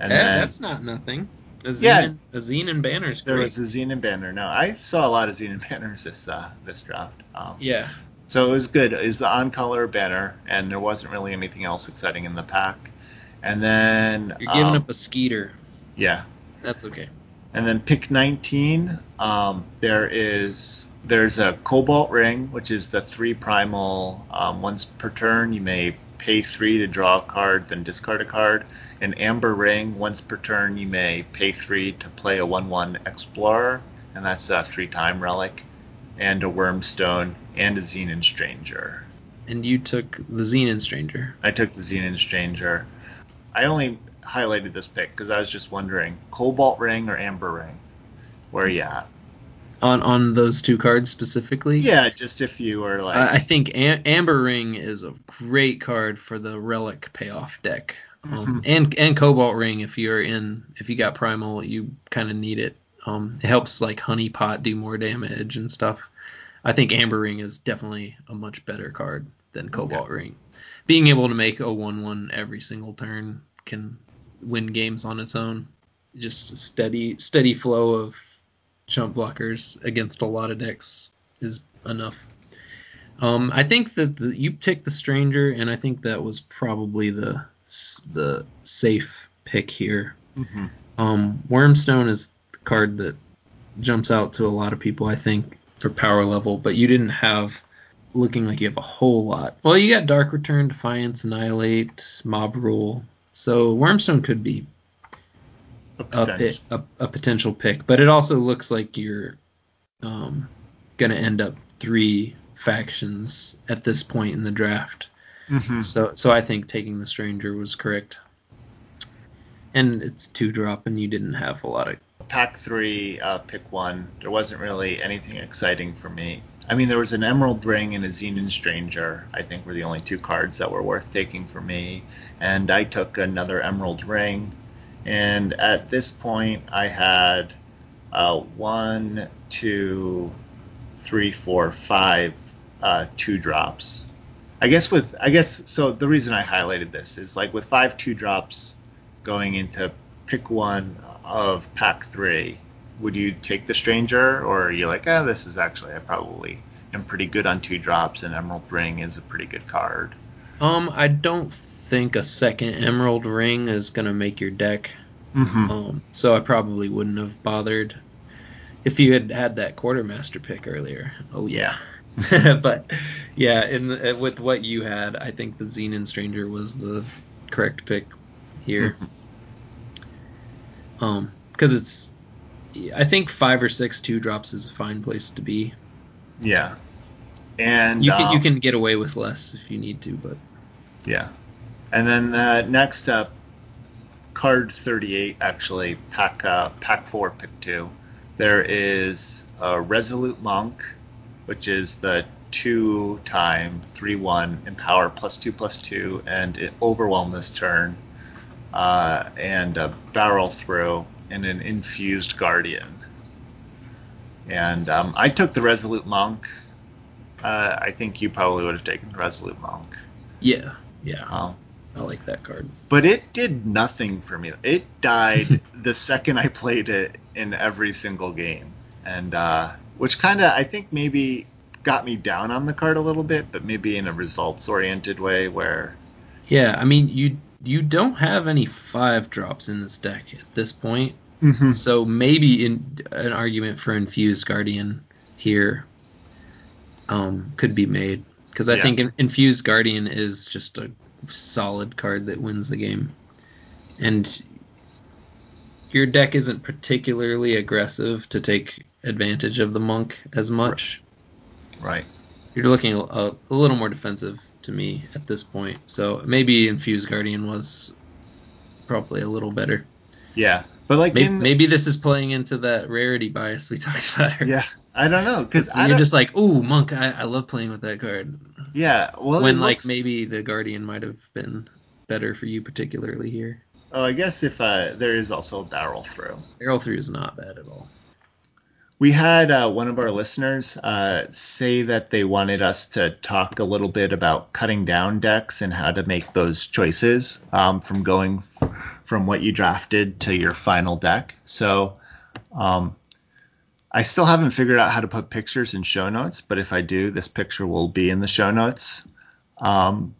And Eh, then that's not nothing. A zine, Yeah. and, a zine and banner's there was a Xenan banner. No, I saw a lot of Xenan banners this uh, this draft. Um, yeah, So it was good. It was the on color banner, and there wasn't really anything else exciting in the pack. And then you're giving um, up a Skeeter. yeah, That's okay. And then pick 19, um, there is there's a Cobalt Ring, which is the three primal. Um, once per turn, you may pay three to draw a card, then discard a card. An Amber Ring, once per turn, you may pay three to play a 1-1 Explorer, and that's a three-time relic. And a Wormstone, and a Xenan Stranger. And you took the Xenan Stranger. I took the Xenan Stranger. I only highlighted this pick because I was just wondering, Cobalt Ring or Amber Ring? Where are you at? On on those two cards specifically. Yeah, just if you were like, I I think Am- Amber Ring is a great card for the Relic payoff deck, um, Mhm. and and Cobalt Ring if you're in if you got Primal, you kind of need it. Um, it helps like Honey Pot do more damage and stuff. I think Amber Ring is definitely a much better card than Cobalt Ring. Being able to make a one-one every single turn can win games on its own. Just a steady steady flow of chump blockers against a lot of decks is enough. Um, I think that the, you picked the stranger, and I think that was probably the the safe pick here. Mhm. Um, Wormstone is the card that jumps out to a lot of people, I think, for power level. But you didn't have looking like you have a whole lot. Well, you got Dark Return, Defiance, Annihilate, Mob Rule. So Wormstone could be a a, potential. pick, a, a potential pick, but it also looks like you're um, going to end up three factions at this point in the draft. Mhm. So, so I think taking the stranger was correct. And it's two drop, and you didn't have a lot of. Pack three, uh, pick one. There wasn't really anything exciting for me. I mean, there was an Emerald Ring and a Xenan Stranger. I think were the only two cards that were worth taking for me, and I took another Emerald Ring. And at this point, I had uh, one, two, three, four, five, uh, two drops. I guess with I guess so. The reason I highlighted this is like with five two drops going into pick one of pack three. Would you take the stranger, or are you like, ah, this is actually I probably am pretty good on two drops, and Emerald Ring is a pretty good card. Um, I don't think a second Emerald Ring is going to make your deck. Mm-hmm. Um, so I probably wouldn't have bothered if you had had that quartermaster pick earlier. Oh yeah, (laughs) but yeah, in the, with what you had, I think the Xenan Stranger was the correct pick here. Um, because it's, I think five or six two drops is a fine place to be. Yeah, and You can you um, can get away with less if you need to, but Yeah. And then uh, next up, card 38, actually, pack, uh, pack 4, pick 2. There is a Resolute Monk, which is the 2 time 3 1 empower plus 2 plus 2 and it overwhelm this turn. Uh, and a barrel through and an infused guardian. And um, I took the Resolute Monk. Uh, I think you probably would have taken the Resolute Monk. Yeah, yeah. Um, I like that card. but it did nothing for me. It died (laughs) the second I played it in every single game, and uh, which kind of I think maybe got me down on the card a little bit, but maybe in a results oriented way where Yeah, I mean you you don't have any five drops in this deck at this point, so maybe in an argument for infused guardian here um, could be made because I Yeah. think infused guardian is just a solid card that wins the game, and your deck isn't particularly aggressive to take advantage of the monk as much. right. You're looking a, a, little more defensive to me at this point, so maybe infused guardian was probably a little better. Yeah, but like Maybe, maybe this is playing into that rarity bias we (laughs) talked about. earlier. yeah, I don't know because you're just like, ooh, monk. I, I love playing with that card. yeah. Well, when like looks- maybe the guardian might have been better for you particularly here. oh, I guess if uh, there is also a barrel through. Barrel through is not bad at all. We had uh, one of our listeners uh, say that they wanted us to talk a little bit about cutting down decks and how to make those choices um, from going f- from what you drafted to your final deck. So um, I still haven't figured out how to put pictures in show notes, but if I do, this picture will be in the show notes. Um,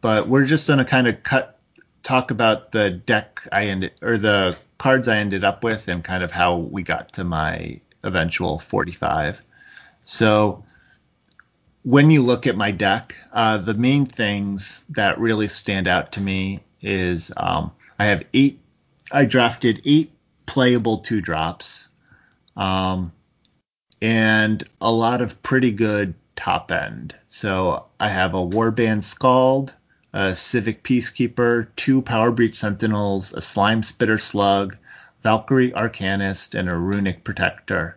but we're just going to kind of cut talk about the deck I ended or the cards I ended up with and kind of how we got to my eventual 45. So when you look at my deck, uh, the main things that really stand out to me is um, I have eight. I drafted eight playable two drops, um, and a lot of pretty good top end. So I have a Warband Scald, a Civic Peacekeeper, two Power Breach Sentinels, a Slime Spitter Slug, Valkyrie Arcanist, and a Runic Protector.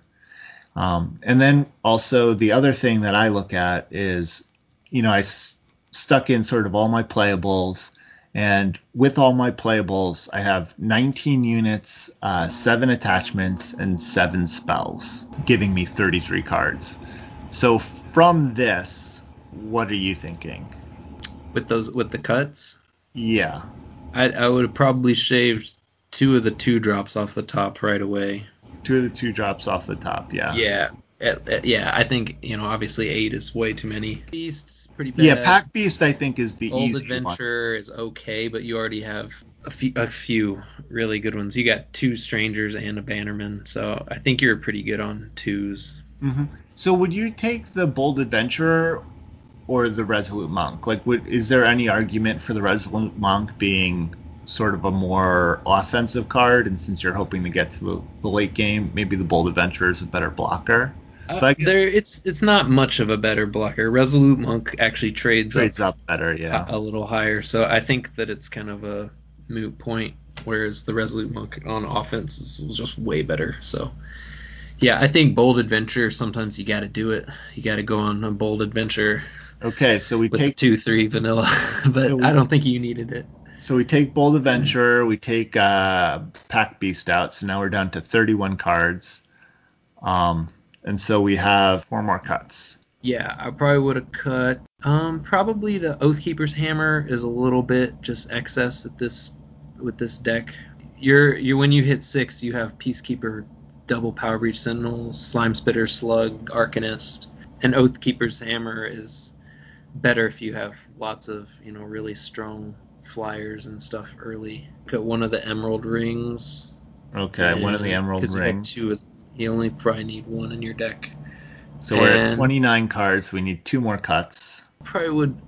Um, and then also the other thing that I look at is, you know, I s- stuck in sort of all my playables, and with all my playables, I have 19 units, uh, seven attachments, and seven spells, giving me 33 cards. So from this, what are you thinking? With those with the cuts, Yeah. I I would have probably shaved two of the two drops off the top right away. Two of the two drops off the top. Yeah. Yeah. At- at- yeah, I think you know. Obviously, eight is way too many. Beasts pretty bad. Yeah, Pack Beast I think is the Old easy one. Adventure is okay, but you already have a few, a few really good ones. You got two Strangers and a Bannerman, so I think you're pretty good on twos. hmm So would you take the Bold Adventurer or the Resolute Monk? Like, would is there any argument for the Resolute Monk being sort of a more offensive card? And since you're hoping to get to the late game, maybe the Bold Adventurer is a better blocker. Uh, But there, it's it's not much of a better blocker. Resolute Monk actually trades, Trades up up better, yeah. a, a little higher, so I think that it's kind of a moot point. Whereas the Resolute Monk on offense is just way better. So, yeah, I think Bold Adventure. Sometimes you got to do it. You got to go on a Bold Adventure Okay, so we take two, three vanilla, (laughs) but I don't think you needed it. so we take Bold adventure. we take uh, Pack Beast out. So now we're down to 31 cards. Um, and so we have four more cuts. Yeah, I probably would have cut. Um, probably the Oathkeeper's Hammer is a little bit just excess at this with this deck. You're you when you hit six, you have Peacekeeper, double Power Breach Sentinels, Slime Spitter, Slug, Arcanist, and Oathkeeper's Hammer is better if you have lots of you know really strong flyers and stuff early. Cut one of the Emerald Rings. Okay, one of the Emerald Emerald 'cause you have Rings. two of- you only probably need one in your deck. So we're at 29 cards. We need two more cuts. probably would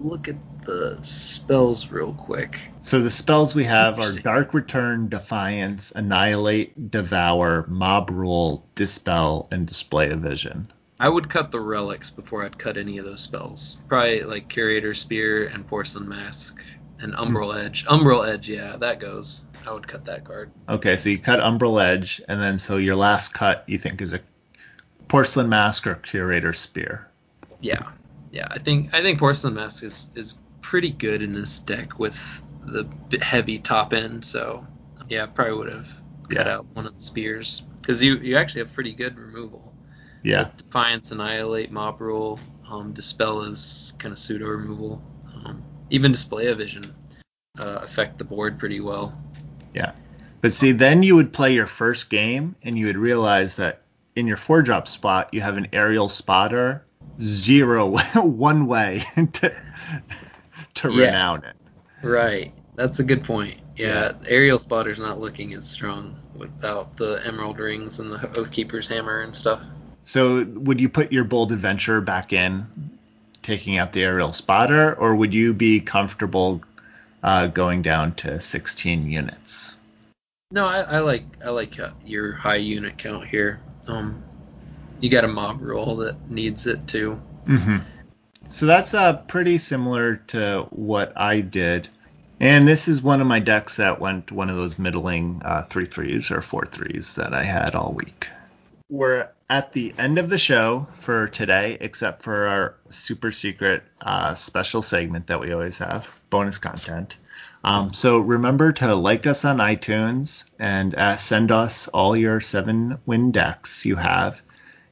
look at the spells real quick. So the spells we have are Dark Return, Defiance, Annihilate, Devour, Mob Rule, Dispel, and Display of Vision. I would cut the relics before I'd cut any of those spells. Probably like Curator Spear and Porcelain Mask and Umbral hmm. Edge. Umbral Edge, yeah, that goes. I would cut that card. Okay, so you cut Umbral Edge, and then so your last cut you think is a Porcelain Mask or Curator Spear. Yeah, yeah. I think I think Porcelain Mask is is pretty good in this deck with the heavy top end. So yeah, probably would have cut Yeah. out one of the spears because you you actually have pretty good removal. Yeah. Defiance, Annihilate, Mob Rule, um, Dispel is kind of pseudo removal. Um, even Display of Vision uh, affect the board pretty well. But see, then you would play your first game, and you would realize that in your four drop spot, you have an aerial spotter, zero, (laughs) one way (laughs) to, to Yeah. renown it. Right, that's a good point. Yeah, Aerial Spotter's not looking as strong without the Emerald Rings and the Oathkeeper's Hammer and stuff. So, would you put your bold adventure back in, taking out the aerial spotter, or would you be comfortable uh, going down to 16 units? No, I, I like I like uh, your high unit count here. Um, you got a Mob Rule that needs it too. Mm-hmm. So that's uh, pretty similar to what I did. And this is one of my decks that went one of those middling uh, three threes or four threes that I had all week. We're at the end of the show for today, except for our super secret uh, special segment that we always have bonus content. Um, so remember to like us on iTunes and uh, send us all your seven win decks you have.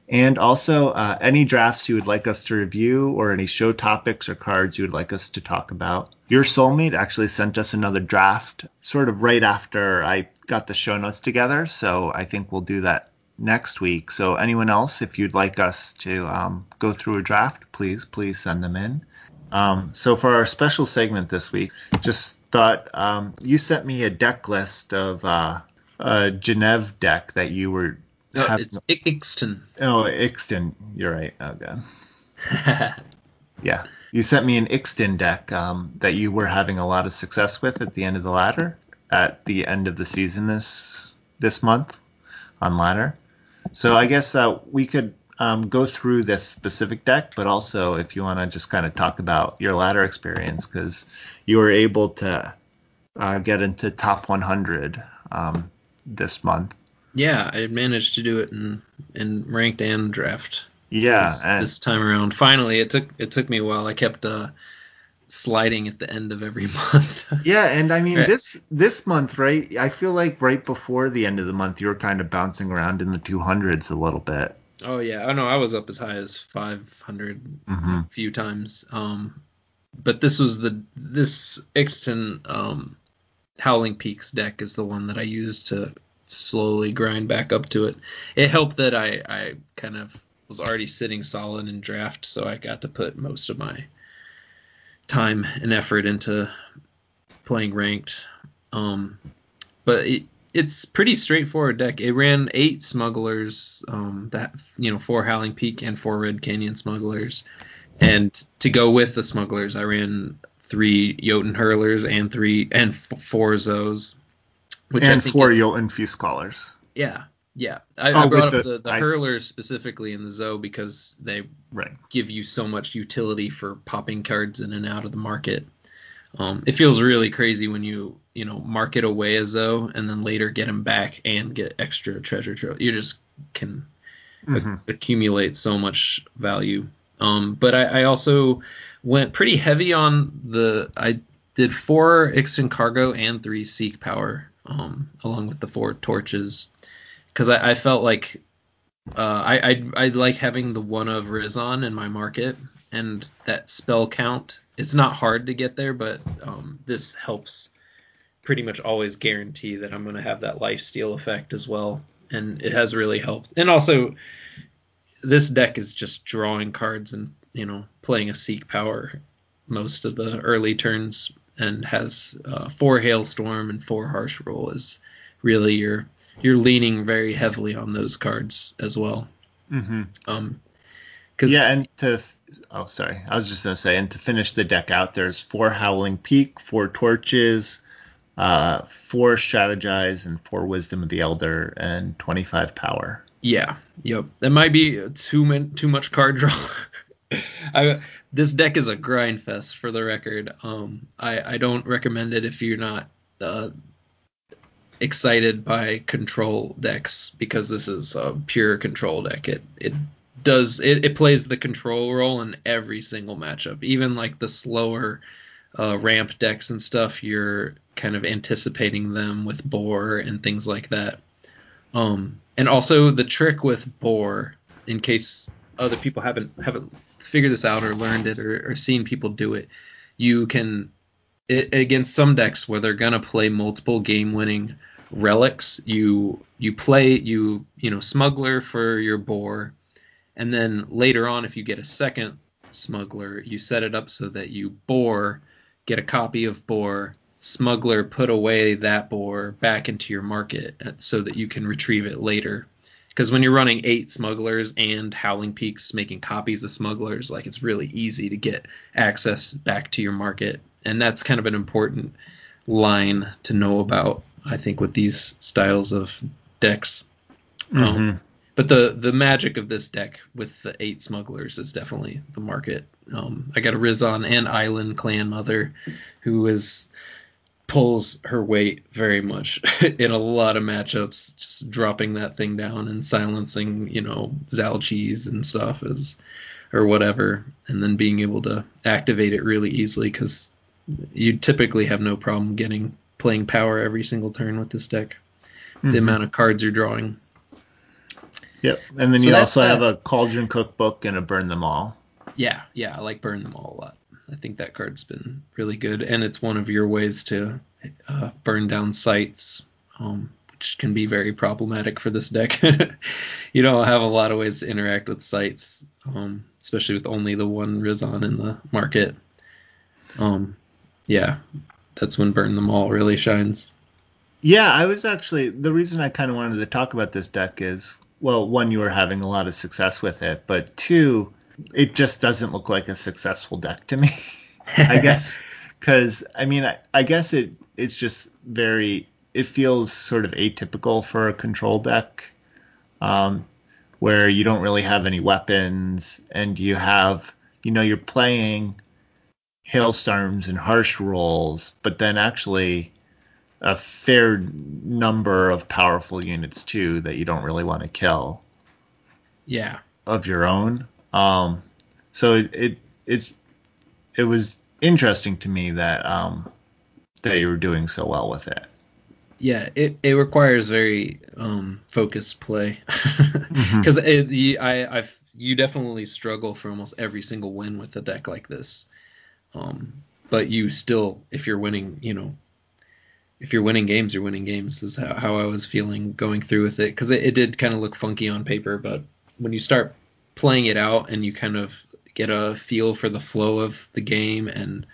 And also, uh, any drafts you would like us to review, or any show topics or cards you would like us to talk about. Your soulmate actually sent us another draft, sort of right after I got the show notes together. So I think we'll do that next week. So anyone else, if you'd like us to um, go through a draft, please, please send them in. Um, so for our special segment this week, just thought um, you sent me a deck list of uh, a Jennev deck that you were. No, have- it's I- Ixtun. Oh, Ixtun. You're right. Oh, God. (laughs) Yeah. You sent me an Ixtun deck um, that you were having a lot of success with at the end of the ladder, at the end of the season this this month on ladder. So I guess uh, we could um, go through this specific deck, but also if you want to just kind of talk about your ladder experience, because you were able to uh, get into top 100 um, this month. yeah, I managed to do it in in ranked and draft. Yeah, this, and- this time around. Finally, it took it took me a while. I kept uh, sliding at the end of every (laughs) month. Yeah, and I mean Right. this this month, right? I feel like right before the end of the month, you were kind of bouncing around in the two hundreds a little bit. Oh yeah, I know. I was up as high as five hundred Mhm. a few times. Um, but this was the this Ixtun um, Howling Peaks deck is the one that I used to slowly grind back up to it. It helped that I I kind of was already sitting solid in draft, so I got to put most of my time and effort into playing ranked. Um, but it, it's pretty straightforward deck. It ran eight smugglers, um, that you know, four Howling Peak and four Red Canyon smugglers, and to go with the smugglers, I ran three Jotun hurlers and three and f- four Zos, which I and four is- Jotun Fuse Scholars. yeah, yeah. I, Oh, I brought up the- the, the, I- hurlers specifically in the Zo because they Right. give you so much utility for popping cards in and out of the market. Um, it feels really crazy when you you know market away as though, and then later get him back and get extra treasure trove. You just can ac- Mhm. accumulate so much value. Um, but I, I also went pretty heavy on the. I did four Ixtun cargo and three Seek power, um, along with the four torches, because I, I felt like uh, I I I like having the one of Rizon in my market, and that spell count. It's not hard to get there, but um, this helps pretty much always guarantee that I'm going to have that life steal effect as well, and it has really helped. And also, this deck is just drawing cards and you know playing a seek power most of the early turns, and has uh, four hailstorm and four Harsh Rule is really your you're leaning very heavily on those cards as well. Mhm. Um, cause Yeah, and to oh sorry, I was just gonna say, and to finish the deck out, there's four Howling Peak, four Torches, uh, four Strategize, and four Wisdom of the Elder, and 25 Power. Yeah, yep. That might be too man, too much card draw. (laughs) I, this deck is a grind fest for the record. Um, I, I don't recommend it if you're not uh, excited by control decks because this is a pure control deck. It it does it, it plays the control role in every single matchup. Even like the slower uh, ramp decks and stuff, you're kind of anticipating them with Boar and things like that. Um, and also the trick with Boar, in case other people haven't haven't figured this out or learned it or, or seen people do it, you can it, against some decks where they're gonna play multiple game winning relics. You you play you you know smuggler for your Boar, and then later on, if you get a second smuggler, you set it up so that you Boar get a copy of Boar smuggler put away that boar back into your market so that you can retrieve it later. Because when you're running eight smugglers and howling peaks making copies of smugglers like it's really easy to get access back to your market. And that's kind of an important line to know about i think with these styles of decks. Um, mm-hmm. um, but the the magic of this deck with the eight smugglers is definitely the market um, i got a rizon and island clan mother who is pulls her weight very much (laughs) in a lot of matchups, just dropping that thing down and silencing, you know, Zal-Cheez and stuff is or whatever, and then being able to activate it really easily because you typically have no problem getting playing power every single turn with this deck. Mm-hmm. The amount of cards you're drawing. Yep, and then so you also have a Cauldron Cookbook and a Burn Them All. Yeah, yeah, I like Burn Them All a lot. I think that card's been really good, and it's one of your ways to uh, burn down sites, um, which can be very problematic for this deck. (laughs) you don't have a lot of ways to interact with sites, um, especially with only the one Rizon in the market. Um, yeah, that's when Burn Them All really shines. Yeah, I was actually the reason I kind of wanted to talk about this deck is well, one, you were having a lot of success with it, but two, it just doesn't look like a successful deck to me. (laughs) I guess (laughs) because I mean I, I, guess it it's just very it feels sort of atypical for a control deck, um, where you don't really have any weapons and you have you know you're playing hailstorms and harsh rules, but then actually a fair number of powerful units too that you don't really want to kill. Yeah. Of your own. Um, so it, it it's it was interesting to me that um, that you were doing so well with it. Yeah, it, it requires very um, focused play because mm-hmm. (laughs) I I've you definitely struggle for almost every single win with a deck like this. Um, but you still, if you're winning, you know, if you're winning games, you're winning games. Is how, how I was feeling going through with it because it, it did kind of look funky on paper, but when you start playing it out and you kind of get a feel for the flow of the game and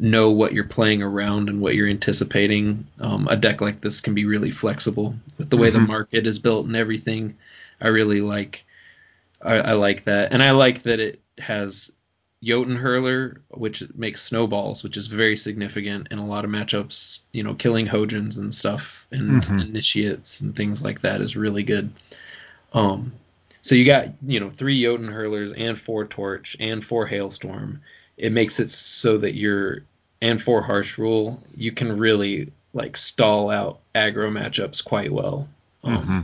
know what you're playing around and what you're anticipating, um, a deck like this can be really flexible with the way mm-hmm. the market is built and everything. I really like. I, I like that, and I like that it has Jotun Hurler, which makes snowballs, which is very significant in a lot of matchups. You know, killing Hojins and stuff and mm-hmm. initiates and things like that is really good. Um, so you got you know three Jotun hurlers and four torch and four hailstorm. It makes it so that you're and four harsh rule. You can really like stall out aggro matchups quite well. Um, mm-hmm.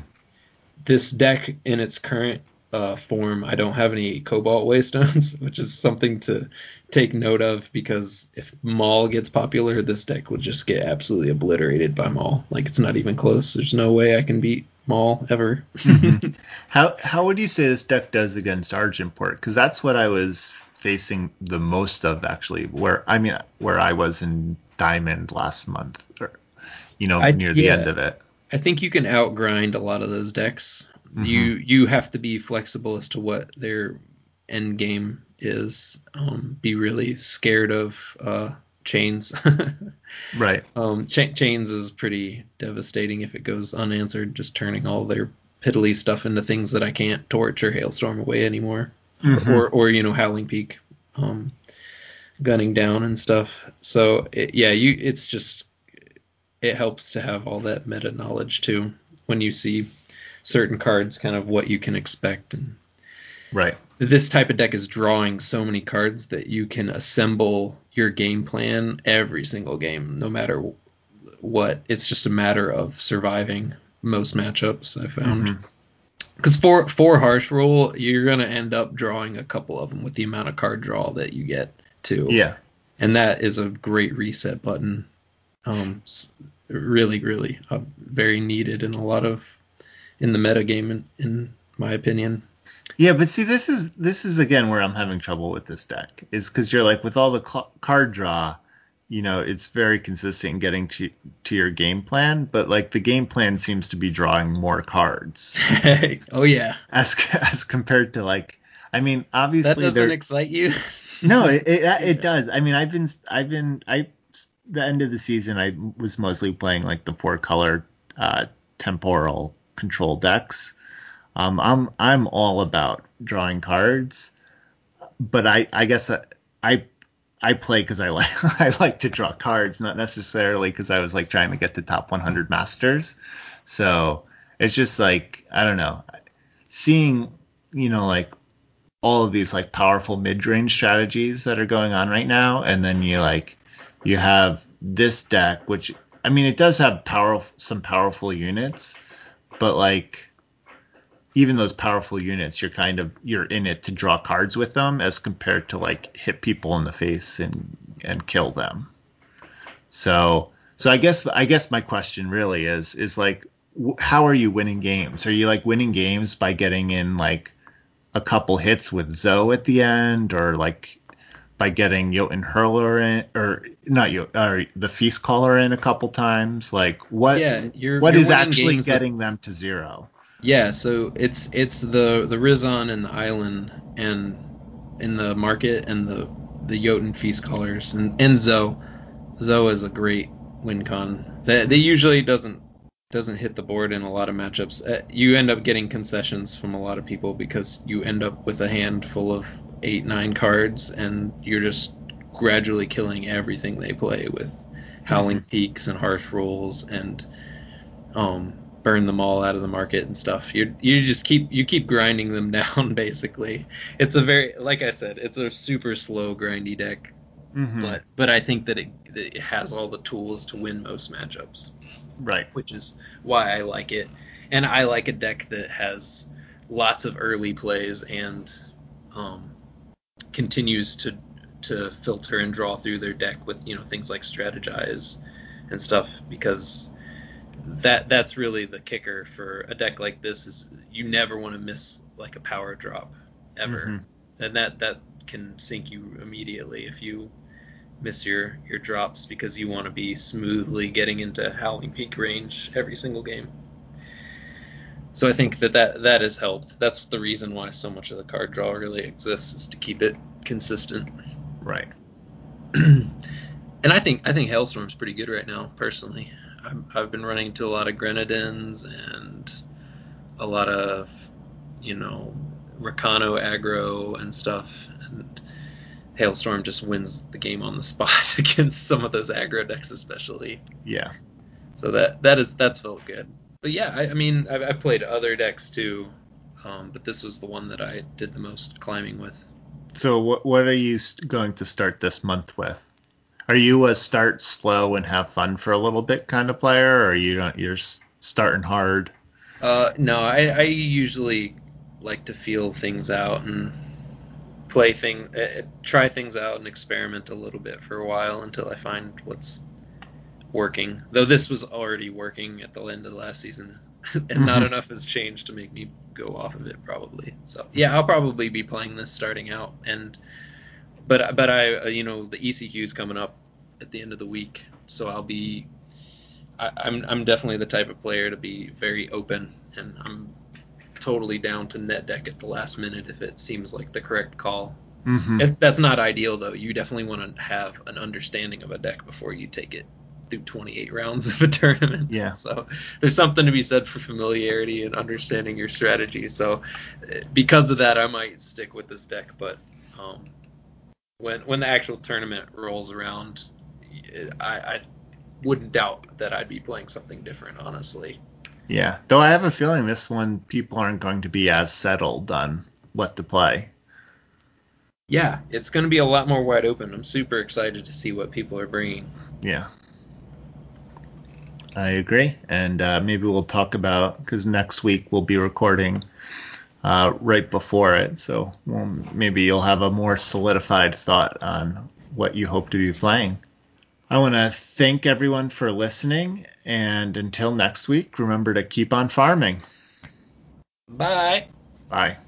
This deck in its current uh, form, I don't have any Cobalt Waystones, (laughs) which is something to take note of because if Maul gets popular, this deck would just get absolutely obliterated by Maul. Like it's not even close. There's no way I can beat Maul ever. mm-hmm. (laughs) How how would you say this deck does against Argenport? Because that's what I was facing the most of actually. Where I mean, where I was in Diamond last month, or you know, I, near the end of it. I think you can outgrind a lot of those decks. Mm-hmm. You you have to be flexible as to what their end game is. Um, be really scared of uh, chains. (laughs) right. Um, Ch- chains is pretty devastating if it goes unanswered, just turning all their piddly stuff into things that I can't torch or hailstorm away anymore, mm-hmm. or or you know howling peak, um, gunning down and stuff. So it, yeah, you it's just it helps to have all that meta knowledge too when you see certain cards kind of what you can expect. And Right. this type of deck is drawing so many cards that you can assemble your game plan every single game no matter what. It's just a matter of surviving most matchups i found. Because for for harsh rule you're going to end up drawing a couple of them with the amount of card draw that you get too. Yeah. and that is a great reset button. Um really really uh, very needed in a lot of in the meta game in, in my opinion Yeah, but see, this is this is again where I'm having trouble with this deck is because you're like with all the cl- card draw, you know, it's very consistent in getting to to your game plan, but like the game plan seems to be drawing more cards (laughs) oh yeah as as compared to like, I mean, obviously that doesn't excite you (laughs) no, it, it Yeah. does. I mean, I've been I've been I the end of the season I was mostly playing like the four color uh, temporal control decks. Um, I'm I'm all about drawing cards, but I I guess I I, I play because I like (laughs) I like to draw cards, not necessarily because I was like trying to get the top 100 masters. So it's just like I don't know, seeing you know like all of these like powerful mid-range strategies that are going on right now and then you like you have this deck which i mean it does have powerful some powerful units but like even those powerful units you're kind of you're in it to draw cards with them as compared to like hit people in the face and and kill them. So so i guess i guess my question really is is like how are you winning games? Are you like winning games by getting in like a couple hits with Zoe at the end, or like by getting Jotun Hurler in, or not Jotun, or the Feast Caller in a couple times. Like what? yeah you're what you're is actually getting them to zero? Yeah, so it's it's the the Rizon and the Island and in the market and the the Jotun feast callers and and Zoe. Zoe is a great win con. That they usually doesn't doesn't hit the board in a lot of matchups. Uh, you end up getting concessions from a lot of people because you end up with a hand full of eight nine cards and you're just gradually killing everything they play with howling peaks and harsh rules and um burn them all out of the market and stuff. You you just keep you keep grinding them (laughs) down basically. It's a very like I said, it's a super slow grindy deck, Mhm. but but I think that it, that it has all the tools to win most matchups, right. which is why I like it. And I like a deck that has lots of early plays and um, continues to to filter and draw through their deck with you know things like strategize and stuff because that that's really the kicker for a deck like this is you never want to miss like a power drop ever Mhm. and that that can sink you immediately if you miss your your drops because you want to be smoothly getting into howling peak range every single game so i think that that that has helped that's the reason why so much of the card draw really exists is to keep it consistent Right. (clears throat) and I think I think Hailstorm's pretty good right now. Personally, I've, I've been running into a lot of Grenadins and a lot of you know Rakano aggro and stuff. And Hailstorm just wins the game on the (laughs) spot against some of those aggro decks, especially. Yeah. So that that is that's felt good. But yeah, I, I mean I've, I've played other decks too, um, but this was the one that I did the most climbing with. So what what are you going to start this month with? Are you a start slow and have fun for a little bit kind of player, or are you don't you're starting hard? Uh, no, I, I usually like to feel things out and play thing, uh, try things out and experiment a little bit for a while until I find what's working. Though this was already working at the end of the last season, (laughs) and not Mhm. enough has changed to make me go off of it probably. So yeah, I'll probably be playing this starting out, and but but I uh, you know the ECQ is coming up at the end of the week, so I'll be I, I'm I'm definitely the type of player to be very open, and I'm totally down to net deck at the last minute if it seems like the correct call. Mm-hmm. If that's not ideal though, you definitely want to have an understanding of a deck before you take it through 28 rounds (laughs) of a tournament. Yeah. So there's something to be said for familiarity and understanding your strategy. So eh, because of that, I might stick with this deck, but um, when when the actual tournament rolls around, I, I wouldn't doubt that I'd be playing something different, honestly. Yeah, though I have a feeling this one people aren't going to be as settled on what to play. Yeah, it's going to be a lot more wide open. I'm super excited to see what people are bringing. Yeah. I agree. And uh, maybe we'll talk about, because next week we'll be recording uh, right before it. So we'll, maybe you'll have a more solidified thought on what you hope to be playing. I want to thank everyone for listening. And until next week, remember to keep on farming. Bye. Bye.